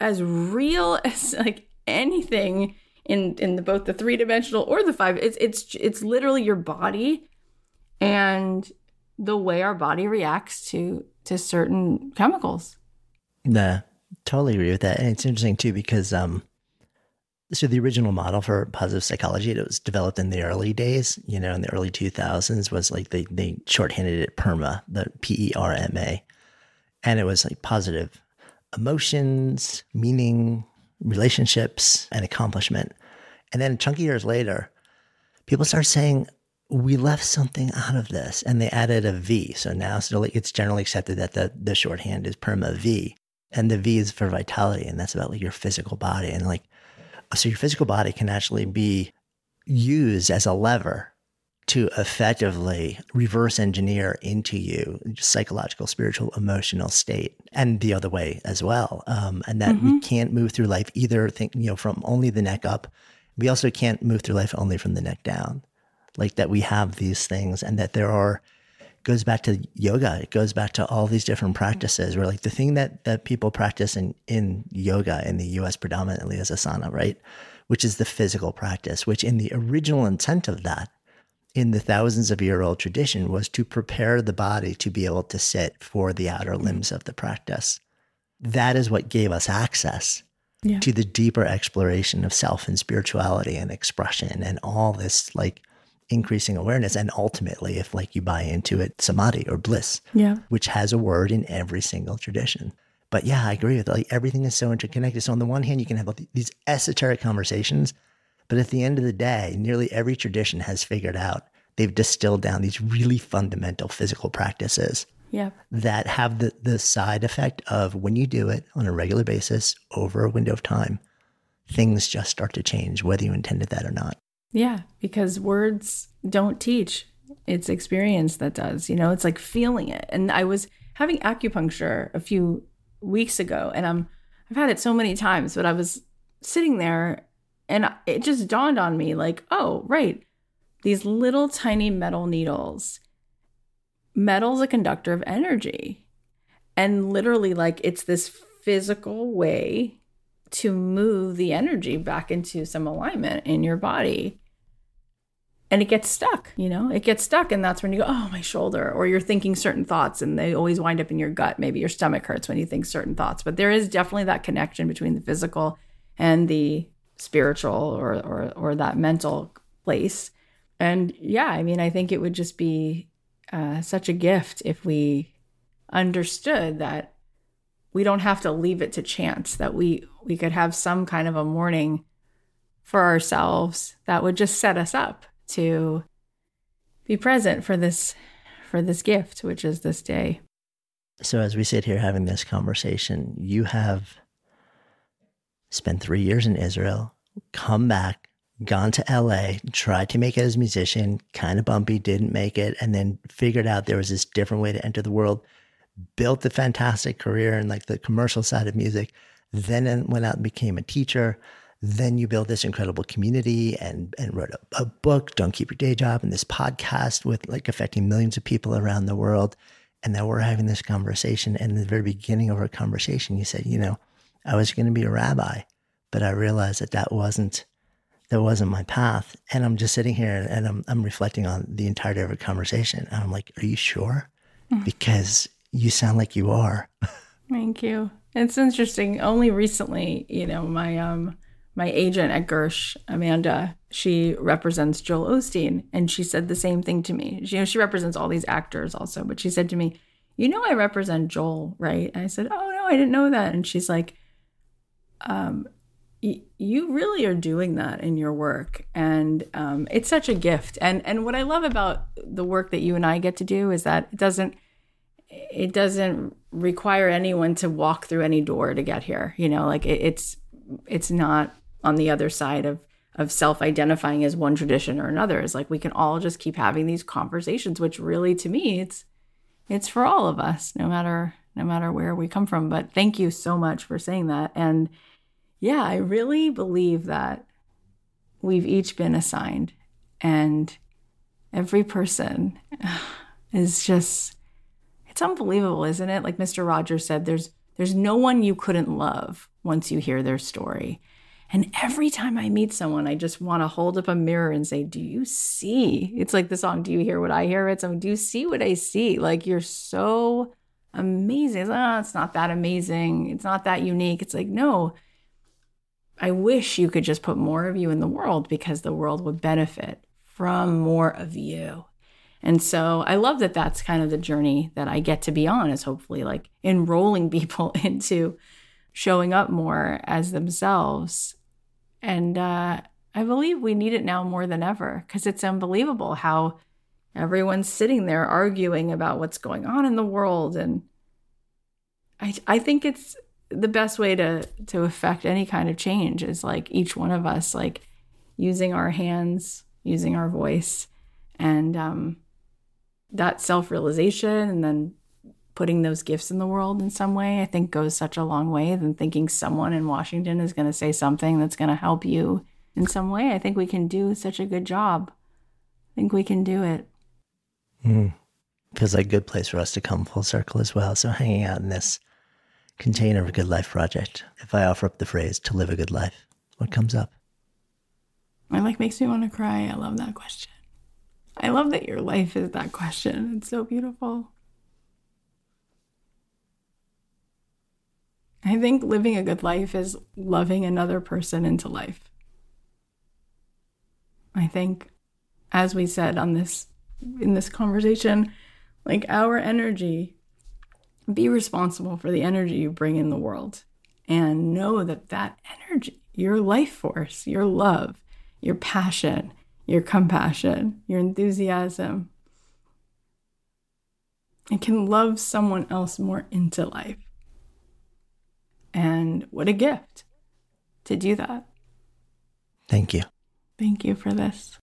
as real as like anything in in the, both the three dimensional or the five it's it's it's literally your body and the way our body reacts to to certain chemicals nah totally agree with that and it's interesting too because um so the original model for positive psychology, that was developed in the early days, you know, in the early 2000s was like they, they shorthanded it PERMA, the P-E-R-M-A. And it was like positive emotions, meaning, relationships, and accomplishment. And then chunky years later, people start saying, we left something out of this and they added a V. So now it's generally accepted that the, the shorthand is PERMA V. And the V is for vitality. And that's about like your physical body. And like so your physical body can actually be used as a lever to effectively reverse engineer into you psychological, spiritual, emotional state, and the other way as well. Um, and that mm-hmm. we can't move through life either think you know from only the neck up. We also can't move through life only from the neck down. Like that we have these things, and that there are goes back to yoga. It goes back to all these different practices where like the thing that that people practice in in yoga in the US predominantly is asana, right? Which is the physical practice, which in the original intent of that in the thousands of year old tradition was to prepare the body to be able to sit for the outer mm. limbs of the practice. That is what gave us access yeah. to the deeper exploration of self and spirituality and expression and all this like increasing awareness and ultimately if like you buy into it samadhi or bliss yeah which has a word in every single tradition but yeah i agree with like everything is so interconnected so on the one hand you can have these esoteric conversations but at the end of the day nearly every tradition has figured out they've distilled down these really fundamental physical practices yeah. that have the, the side effect of when you do it on a regular basis over a window of time things just start to change, whether you intended that or not. Yeah, because words don't teach. It's experience that does. You know, it's like feeling it. And I was having acupuncture a few weeks ago, and I'm I've had it so many times, but I was sitting there and it just dawned on me like, oh, right. These little tiny metal needles. Metal's a conductor of energy. And literally, like, it's this physical way to move the energy back into some alignment in your body. And it gets stuck, you know, it gets stuck. And that's when you go, oh, my shoulder, or you're thinking certain thoughts and they always wind up in your gut. Maybe your stomach hurts when you think certain thoughts. But there is definitely that connection between the physical and the spiritual or, or, or that mental place. And yeah, I mean, I think it would just be uh, such a gift if we understood that we don't have to leave it to chance that we we could have some kind of a morning for ourselves that would just set us up to be present for this for this gift which is this day. So as we sit here having this conversation you have spent 3 years in Israel come back gone to LA tried to make it as a musician kind of bumpy didn't make it and then figured out there was this different way to enter the world built a fantastic career in like the commercial side of music, then went out and became a teacher. Then you built this incredible community and, and wrote a, a book, Don't Keep Your Day Job, and this podcast with like affecting millions of people around the world. And now we're having this conversation. And in the very beginning of our conversation, you said, you know, I was going to be a rabbi, but I realized that that wasn't that wasn't my path. And I'm just sitting here and I'm I'm reflecting on the entirety of our conversation. And I'm like, are you sure? Mm-hmm. Because you sound like you are. Thank you. It's interesting. Only recently, you know, my um my agent at Gersh, Amanda, she represents Joel Osteen, and she said the same thing to me. She, you know, she represents all these actors also, but she said to me, "You know, I represent Joel, right?" And I said, "Oh no, I didn't know that." And she's like, "Um, you really are doing that in your work, and um, it's such a gift. And and what I love about the work that you and I get to do is that it doesn't." It doesn't require anyone to walk through any door to get here you know like it, it's it's not on the other side of of self-identifying as one tradition or another. Is like we can all just keep having these conversations which really to me it's it's for all of us no matter no matter where we come from. But thank you so much for saying that. And yeah i really believe that we've each been assigned and every person is just it's unbelievable, isn't it? Like Mr. Rogers said, there's there's no one you couldn't love once you hear their story. And every time I meet someone, I just want to hold up a mirror and say, Do you see? It's like the song, Do you hear what I hear? It's like, Do you see what I see? Like, you're so amazing. It's, oh, it's not that amazing. It's not that unique. It's like, No, I wish you could just put more of you in the world because the world would benefit from more of you. And so I love that that's kind of the journey that I get to be on is hopefully like enrolling people into showing up more as themselves. And uh, I believe we need it now more than ever because it's unbelievable how everyone's sitting there arguing about what's going on in the world. And I, I think it's the best way to to affect any kind of change is like each one of us like using our hands, using our voice, and um, that self realization and then putting those gifts in the world in some way, I think goes such a long way than thinking someone in Washington is going to say something that's going to help you in some way. I think we can do such a good job. I think we can do it. Mm. Feels like a good place for us to come full circle as well. So, hanging out in this container of a good life project, if I offer up the phrase to live a good life, what comes up? It like makes me want to cry. I love that question. I love that your life is that question. It's so beautiful. I think living a good life is loving another person into life. I think as we said on this in this conversation, like our energy be responsible for the energy you bring in the world and know that that energy, your life force, your love, your passion, your compassion, your enthusiasm. and can love someone else more into life. And what a gift to do that. Thank you. Thank you for this.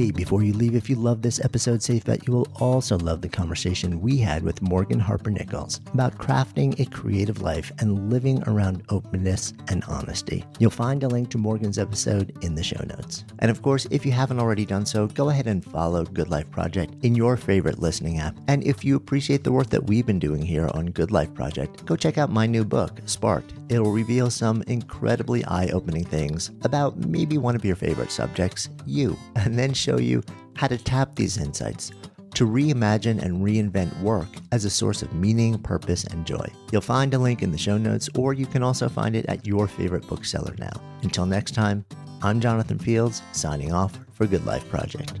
Hey, before you leave, if you love this episode, Safe Bet, you will also love the conversation we had with Morgan Harper Nichols about crafting a creative life and living around openness and honesty. You'll find a link to Morgan's episode in the show notes. And of course, if you haven't already done so, go ahead and follow Good Life Project in your favorite listening app. And if you appreciate the work that we've been doing here on Good Life Project, go check out my new book, Sparked. It'll reveal some incredibly eye opening things about maybe one of your favorite subjects, you, and then show you how to tap these insights to reimagine and reinvent work as a source of meaning, purpose, and joy. You'll find a link in the show notes, or you can also find it at your favorite bookseller now. Until next time, I'm Jonathan Fields, signing off for Good Life Project.